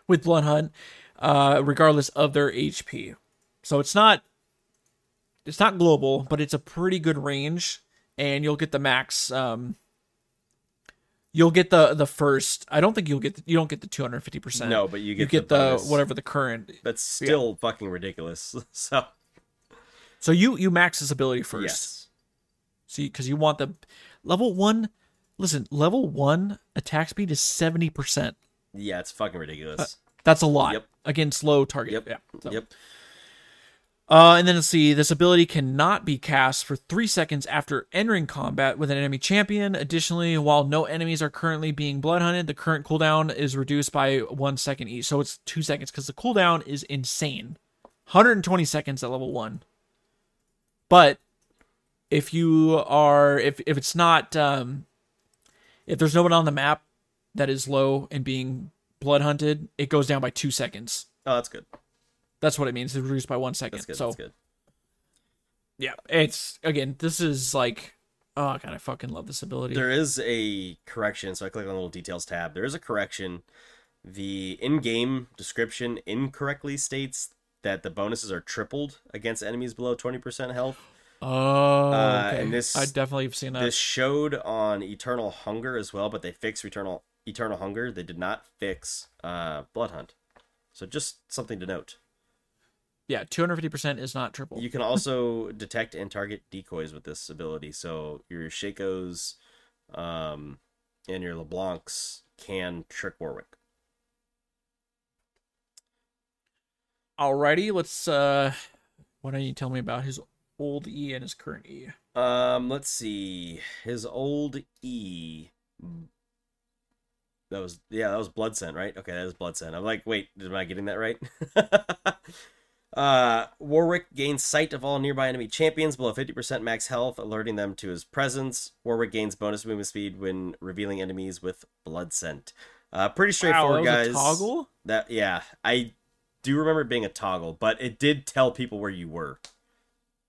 with Blood Hunt, uh, regardless of their HP. So it's not it's not global, but it's a pretty good range, and you'll get the max. Um, you'll get the the first. I don't think you'll get the, you don't get the two hundred fifty percent. No, but you get, you get the, the, whatever the current. That's still fucking ridiculous. So, So you you max this ability first. yes. See, because you want the level one. Listen, level one attack speed is seventy percent. Yeah, it's fucking ridiculous. That's a lot Yep. against low target. Yep. Yeah. So- Yep. Uh, and then let's see. This ability cannot be cast for three seconds after entering combat with an enemy champion. Additionally, while no enemies are currently being blood hunted, the current cooldown is reduced by one second each. So it's two seconds because the cooldown is insane. 120 seconds at level one. But if you are if if it's not um if there's no one on the map that is low and being blood hunted, it goes down by two seconds. Oh, that's good. That's what it means. It's reduced by one second. That's good. So that's good. yeah, it's again. This is like Oh god, I fucking love this ability. There is a correction, so I click on the little details tab. There is a correction. The in-game description incorrectly states that the bonuses are tripled against enemies below 20% health. oh, Uh, okay. and this- I definitely have seen that. This showed on Eternal Hunger as well, but they fixed Eternal Eternal Hunger. They did not fix uh, Blood Hunt. So just something to note. Yeah, 250% is not triple. You can also detect and target decoys with this ability. So your Shacos um, and your LeBlancs can trick Warwick. Alrighty, let's uh why don't you tell me about his old E and his current E? Um, let's see. His old E. That was yeah, that was Blood Scent, right? Okay, that is Blood Scent. I'm like, wait, am I getting that right? uh, Warwick gains sight of all nearby enemy champions below 50% max health, alerting them to his presence. Warwick gains bonus movement speed when revealing enemies with Blood Scent. Uh, pretty straightforward, wow, that was guys. a toggle? That yeah, I do remember it being a toggle, but it did tell people where you were.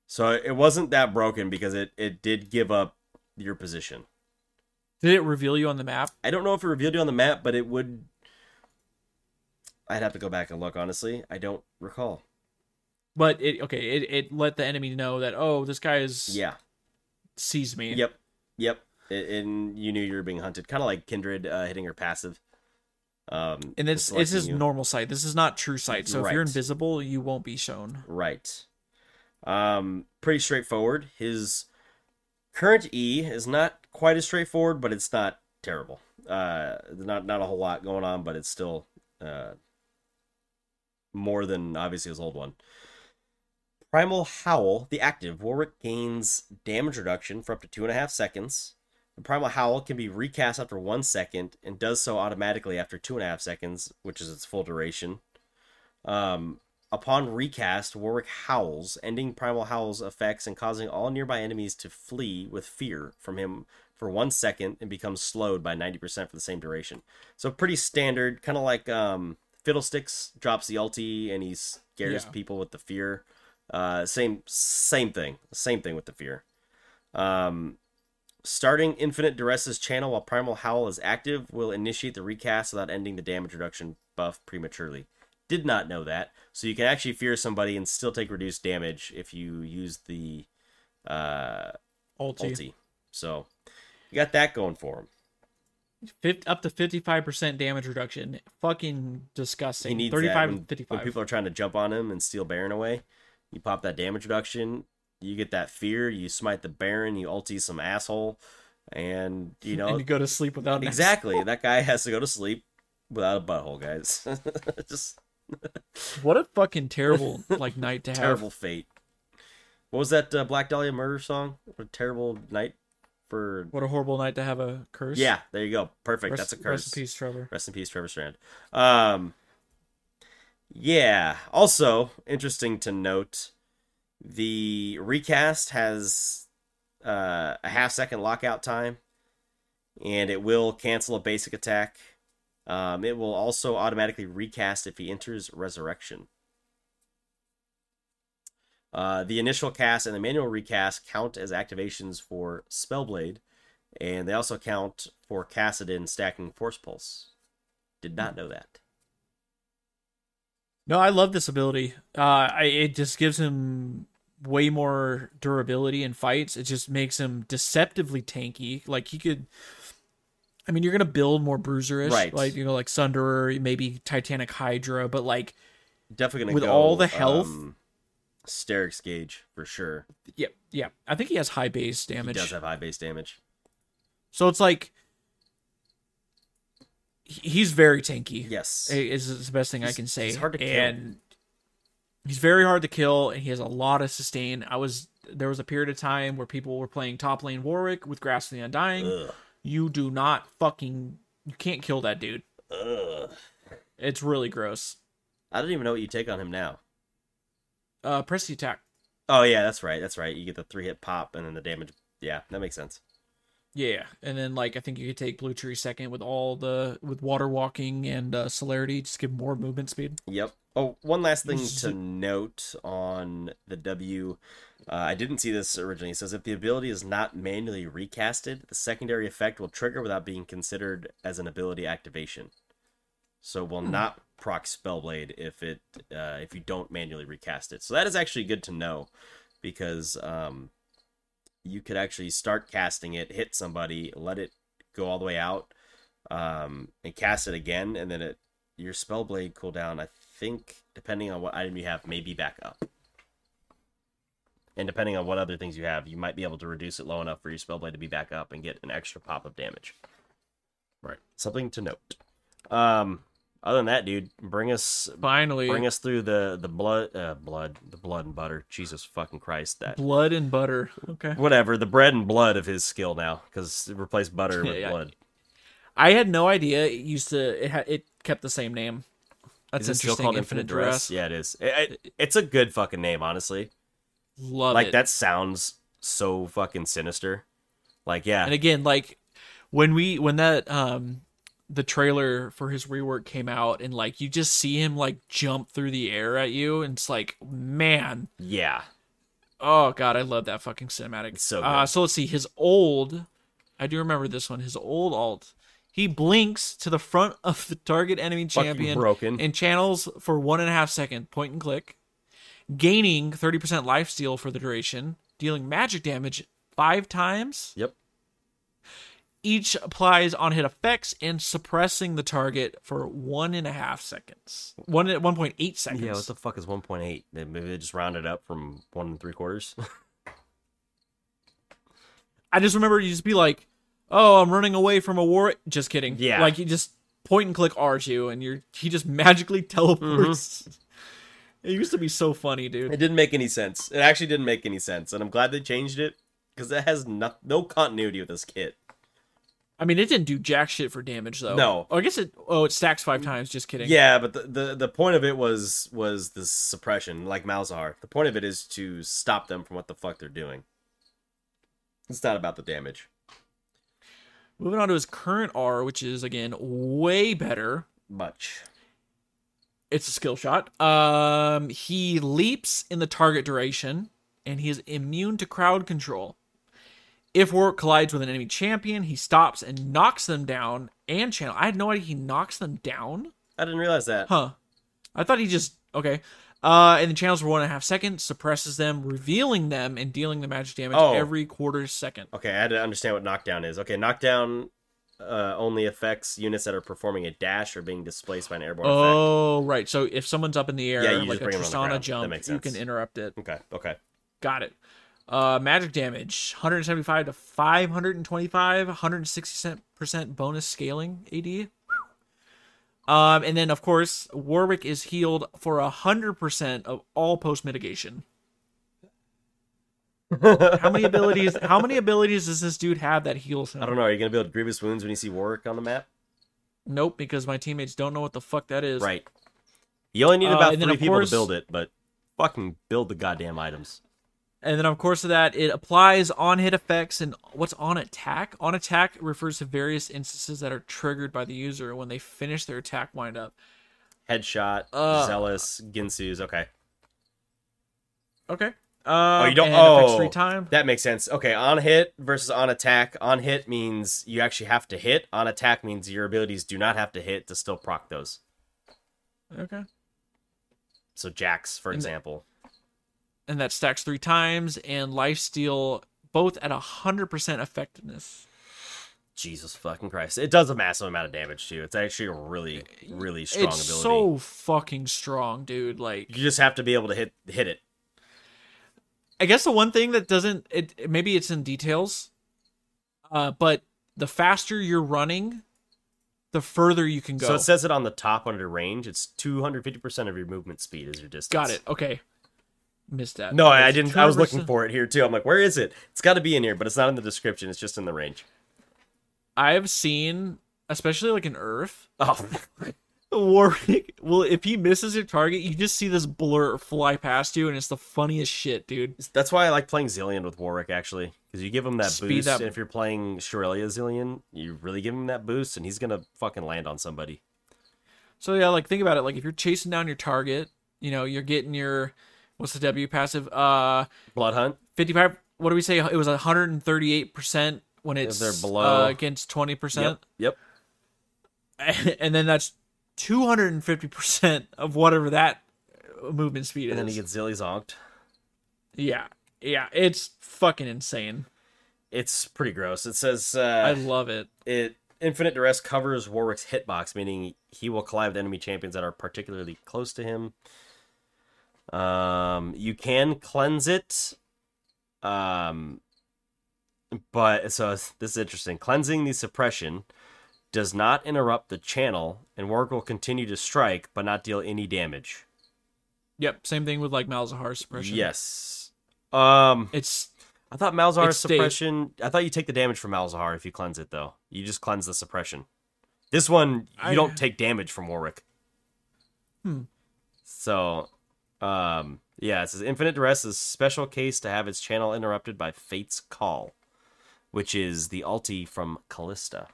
So it wasn't that broken because it it did give up your position. Did it reveal you on the map? I don't know if it revealed you on the map, but it would. I'd have to go back and look. Honestly, I don't recall. But it okay, it, it let the enemy know that oh, this guy is Yeah. sees me. Yep. Yep. A- And you knew you were being hunted, kind of like Kindred uh, hitting her passive. Um, And it's it's his you. normal sight. This is not true sight. So if you're invisible, you won't be shown. Right. Um, pretty straightforward. His current E is not quite as straightforward, but it's not terrible. Uh, not not a whole lot going on, but it's still uh more than obviously his old one. Primal Howl, the active, Warwick gains damage reduction for up to two and a half seconds. The Primal Howl can be recast after one second and does so automatically after two and a half seconds, which is its full duration. Um, upon recast, Warwick howls, ending Primal Howl's effects and causing all nearby enemies to flee with fear from him for one second and becomes slowed by 90% for the same duration. So pretty standard, kind of like um, Fiddlesticks drops the ulti and he scares Yeah. people with the fear. Uh, same same thing, same thing with the fear. Um, starting Infinite Duress's channel while Primal Howl is active will initiate the recast without ending the damage reduction buff prematurely. Did not know that. So you can actually fear somebody and still take reduced damage if you use the uh, Ulti. ulti. So you got that going for him. Fif- up to 55% damage reduction. Fucking disgusting. He needs 35 that when, 55. when people are trying to jump on him and steal Baron away. You pop that damage reduction. You get that fear. You smite the Baron. You ulti some asshole, and you know and you go to sleep without an exactly that guy has to go to sleep without a butthole, guys. Just What a fucking terrible like night to have. terrible fate. What was that uh, Black Dahlia murder song? What a terrible night for. What a horrible night to have a curse. Yeah, there you go. Perfect. Rest, That's a curse. Rest in peace, Trevor. Rest in peace, Trevor Strnad. Um, yeah. Also, interesting to note, the recast has uh, a half second lockout time, and it will cancel a basic attack. Um, it will also automatically recast if he enters Resurrection. Uh, the initial cast and the manual recast count as activations for Spellblade, and they also count for Kassadin stacking Force Pulse. Did not know that. No, I love this ability. Uh, I, it just gives him way more durability in fights. It just makes him deceptively tanky. Like he could. I mean, you're gonna build more bruiserish, Right. like you know, like Sunderer, maybe Titanic Hydra, but like, Definitely gonna With go, all the health- um, Sterak's Gage for sure. yeah, yeah. I think he has high base damage. He does have high base damage. So it's like he's very tanky. Yes. is the best thing I can say. he's hard to kill. and he's very hard to kill, and he has a lot of sustain. I was there was a period of time where people were playing top lane Warwick with Grasp of the Undying. Ugh. You do not fucking you can't kill that dude. Ugh. It's really gross. I don't even know what you take on him now. Uh, press the attack. Oh yeah, that's right. That's right. You get the three hit pop and then the damage. Yeah, that makes sense. Yeah, and then like I think you could take Blue Tree second with all the with water walking and uh, celerity, just give more movement speed. Yep. Oh, one last thing to note on the W. Uh, I didn't see this originally. It says if the ability is not manually recasted, the secondary effect will trigger without being considered as an ability activation. So will not proc Spellblade if it uh, if you don't manually recast it. So that is actually good to know because um, you could actually start casting it, hit somebody, let it go all the way out, um, and cast it again, and then it your Spellblade cooldown. I think depending on what item you have, may be back up. And depending on what other things you have, you might be able to reduce it low enough for your Spellblade to be back up and get an extra pop of damage. Right. Something to note. Um, other than that, dude, bring us Finally, bring us through the the blood uh blood the blood and butter. Jesus fucking Christ, that blood and butter. Okay. whatever the bread and blood of his skill now because it replaced butter with Yeah, yeah. blood. I had no idea it used to. It had it kept the same name. That's Is it still interesting. called Infinite, Duress. Yeah, it is. It- it- it's a good fucking name, honestly. Love like it. Like that sounds so fucking sinister. Like yeah, And again, like when we when that um the trailer for his rework came out and like you just see him like jump through the air at you and it's like man yeah. oh god i love that fucking cinematic It's so uh so let's see his old i do remember this one his old ult he blinks to the front of the target enemy champion broken. and channels for one and a half second point and click gaining 30% life steal for the duration dealing magic damage five times Yep. each applies on hit effects and suppressing the target for one and a half seconds. One at one point eight seconds. Yeah, what the fuck is 1.8? Maybe they just rounded up from one and three quarters. I just remember you just be like, "Oh, I'm running away from a war." Just kidding. Yeah. like you just point and click R two, and you're he just magically teleports. Mm-hmm. It used to be so funny, dude. it didn't make any sense. It actually didn't make any sense, and I'm glad they changed it because it has no, no continuity with this kit. I mean, it didn't do jack shit for damage though. No. Oh, I guess it. Oh, it stacks five times. Just kidding. Yeah, but the, the the point of it was was the suppression, like Malzahar. The point of it is to stop them from what the fuck they're doing. It's not about the damage. Moving on to his current R, which is again way better. Much. It's a skill shot. Um, he leaps in the target duration, and he is immune to crowd control. If Warwick collides with an enemy champion, he stops and knocks them down and channel. I had no idea he knocks them down. I didn't realize that. Huh. I thought he just okay. Uh, and the channels for one and a half seconds, suppresses them, revealing them and dealing the magic damage Oh. every quarter second. Okay, I had to understand what knockdown is. Okay, knockdown uh, only affects units that are performing a dash or being displaced by an airborne effect. Oh, right. So if someone's up in the air, Yeah, you like a bring 'em on the Tristana jump, you can interrupt it. Okay, okay. Got it. Uh, magic damage 175 to 525, 160% bonus scaling AD. Um, and then of course Warwick is healed for a 100% of all post mitigation. How many abilities? How many abilities does this dude have that heals him? I don't know. Are you gonna build grievous wounds when you see Warwick on the map? Nope, because my teammates don't know what the fuck that is. Right. You only need Uh, about then, three people course- to build it, but fucking build the goddamn items. And then, of course, of that, it applies on hit effects and what's on attack. On attack refers to various instances that are triggered by the user when they finish their attack windup. Headshot, Uh. zealous, Guinsoo's. Okay, Okay. Um, oh, you don't. And Oh, free time. that makes sense. Okay, on hit versus on attack. On hit means you actually have to hit. On attack means your abilities do not have to hit to still proc those. Okay. So Jax, for And- example. And that stacks three times and life steal both at a hundred percent effectiveness. Jesus fucking Christ! It does a massive amount of damage too. It's actually a really, really strong ability. it's ability. so fucking strong, dude. Like You just have to be able to hit hit it. I guess the one thing that doesn't it maybe it's in details, uh, but the faster you're running, the further you can go. So it says it on the top under range. It's two hundred fifty percent of your movement speed is your distance. Got it. Okay, missed that. No, I It's didn't. I was looking 200%. for it here too. I'm like, where is it? It's got to be in here, but it's not in the description. It's just in the range. I've seen, especially like in Urf, Oh, Warwick. Well, if he misses your target, you just see this blur fly past you, and it's the funniest shit, dude. that's why I like playing Zilean with Warwick actually, because you give him that Speed boost. up. And if you're playing Shurelya Zilean, you really give him that boost, and he's gonna fucking land on somebody. So yeah, like think about it. Like if you're chasing down your target, you know, you're getting your what's the W passive? Uh, Blood Hunt. 55. What do we say? It was 138 percent when it's they're below. uh, against 20 percent, Yep. Yep. and then that's 250 percent of whatever that movement speed And is. And then he gets zilly zonked. yeah, yeah, it's fucking insane. It's pretty gross. It says uh, I uh, love it. it infinite duress covers Warwick's hitbox, meaning he will collide with enemy champions that are particularly close to him. Um, you can cleanse it. Um, but so this is interesting. Cleansing the suppression does not interrupt the channel, and Warwick will continue to strike but not deal any damage. Yep, same thing with like Malzahar suppression. Yes. Um, it's I thought Malzahar suppression. I thought you take the damage from Malzahar if you cleanse it, though. You just cleanse the suppression. This one, you I- don't take damage from Warwick. Hmm. So, um, yeah, it says Infinite Duress is a special case to have its channel interrupted by Fate's Call, which is the ulti from Kalista.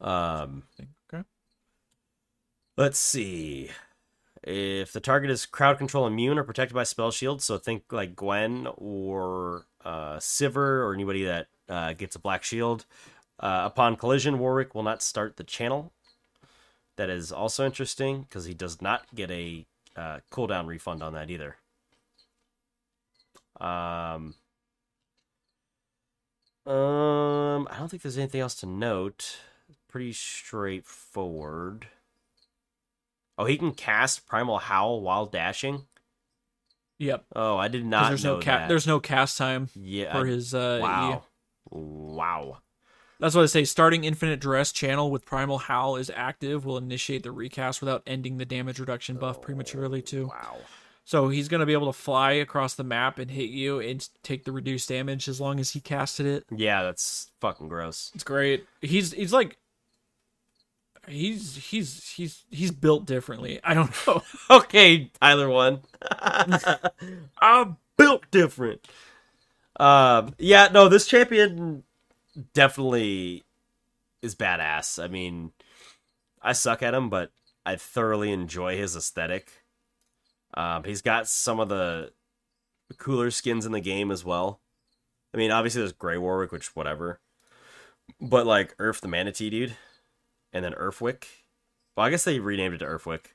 Um, okay. Let's see. If the target is crowd control immune or protected by spell shield, so think like Gwen or uh, Sivir or anybody that uh, gets a black shield, uh, upon collision, Warwick will not start the channel. That is also interesting because he does not get a uh, cooldown refund on that either. Um, um, I don't think there's anything else to note. Pretty straightforward. Oh, he can cast Primal Howl while dashing. Yep. Oh, I did not there's know no ca- that. there's no cast time yeah, for his uh E. wow, wow. That's what I say. Starting Infinite Duress channel with Primal Howl is active will initiate the recast without ending the damage reduction buff prematurely too. Wow. So he's gonna be able to fly across the map and hit you and take the reduced damage as long as he casted it. Yeah, that's fucking gross. It's great. He's he's like he's he's he's he's built differently. I don't know. okay, Tyler1. I'm built different. Um, yeah, no, this champion definitely is badass. I mean, I suck at him, but I thoroughly enjoy his aesthetic. Um, he's got some of the cooler skins in the game as well. I mean, obviously there's Grey Warwick, which whatever, but like Urf the Manatee dude, and then Urfwick. Well, I guess they renamed it to Urfwick.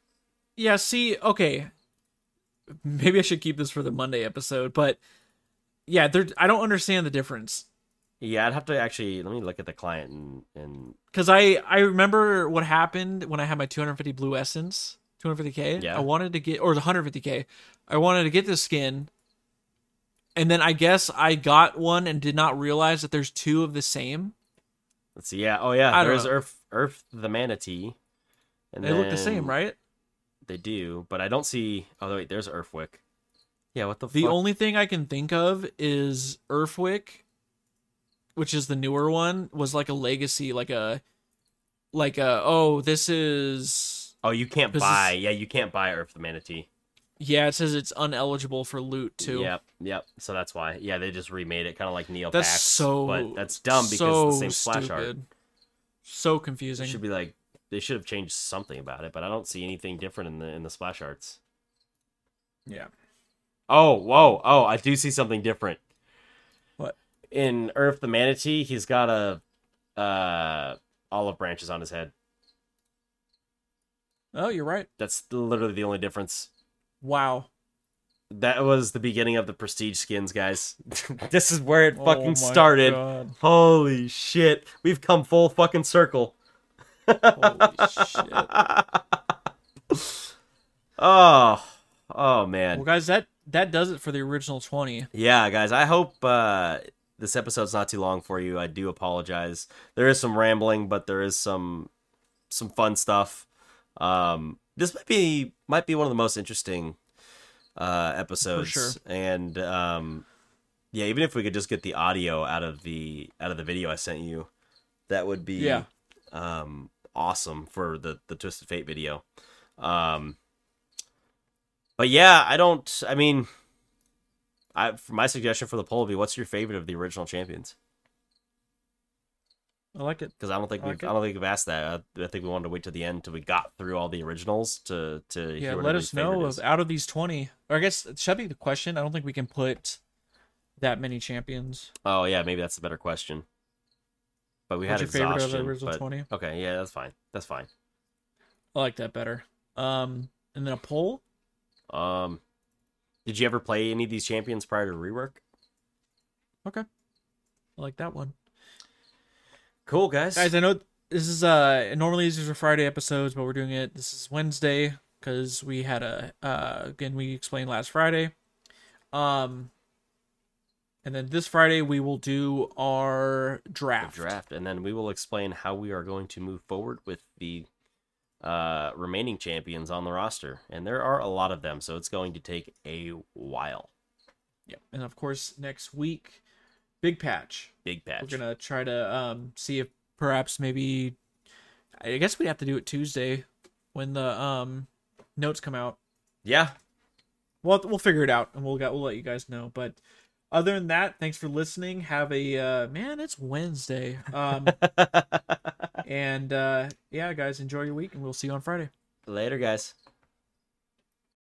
Yeah, see, okay. Maybe I should keep this for the Monday episode, but yeah, there I don't understand the difference. Yeah, I'd have to actually let me look at the client and and Cuz I I remember what happened when I had my 250 blue essence, 250k. Yeah. I wanted to get or the 150k. I wanted to get this skin. And then I guess I got one and did not realize that there's two of the same. let's see. Yeah, oh yeah, there's know. Urf Urf the manatee. And They look the same, right? They do, but I don't see. Oh wait, there's Urfwick. Yeah, what the The fuck? only thing I can think of is Urfwick, which is the newer one, was like a legacy, like a, like a. Oh, this is. oh, you can't this is- buy. Yeah, you can't buy Urf the manatee. Yeah, it says it's uneligible for loot too. Yep, yep. So that's why. Yeah, they just remade it, kind of like Neo. that's so. but that's dumb because so it's the same splash art. stupid. So It confusing. should be like they should have changed something about it, but I don't see anything different in the in the splash arts. Yeah. Oh, whoa, oh, I do see something different. In Urf the Manatee, he's got a uh olive branches on his head. Oh, you're right. That's literally the only difference. Wow. That was the beginning of the prestige skins, guys. this is where it Oh fucking my started. God. Holy shit. We've come full fucking circle. Holy shit. Oh. Oh man. Well, guys, that that does it for the original 20. Yeah, guys, I hope uh, this episode's not too long for you. I do apologize. There is some rambling, but there is some some fun stuff. Um, this might be might be one of the most interesting uh, episodes, sure. and um, yeah, even if we could just get the audio out of the out of the video I sent you, that would be Yeah. um, awesome for the the Twisted Fate video. Um, but yeah, I don't. I mean, I for my suggestion for the poll would be, what's your favorite of the original champions? I like it. because I don't think I we've like I don't think we've asked that. I, I think we wanted to wait to the end till we got through all the originals to to Yeah, let us know of out of these twenty. Or I guess it should be the question. I don't think we can put that many champions. Oh yeah, maybe that's a better question. But we What's had your favorite of the original twenty? Okay, yeah, that's fine. That's fine. I like that better. Um, and then a poll. Um, did you ever play any of these champions prior to rework? Okay. I like that one. Cool, guys. Guys, I know this is uh normally these are Friday episodes, but we're doing it. This is Wednesday because we had a uh again we explained last Friday. Um, and then this Friday we will do our The draft. draft, and then we will explain how we are going to move forward with the uh, remaining champions on the roster, and there are a lot of them, so it's going to take a while. Yep. And of course next week, big patch. Big patch. We're gonna try to um see if perhaps maybe I guess we have to do it Tuesday when the um notes come out. Yeah. We'll we'll figure it out and we'll got we'll let you guys know. But other than that, thanks for listening. Have a uh man, it's Wednesday. Um and uh yeah, guys, enjoy your week and we'll see you on Friday. Later, guys.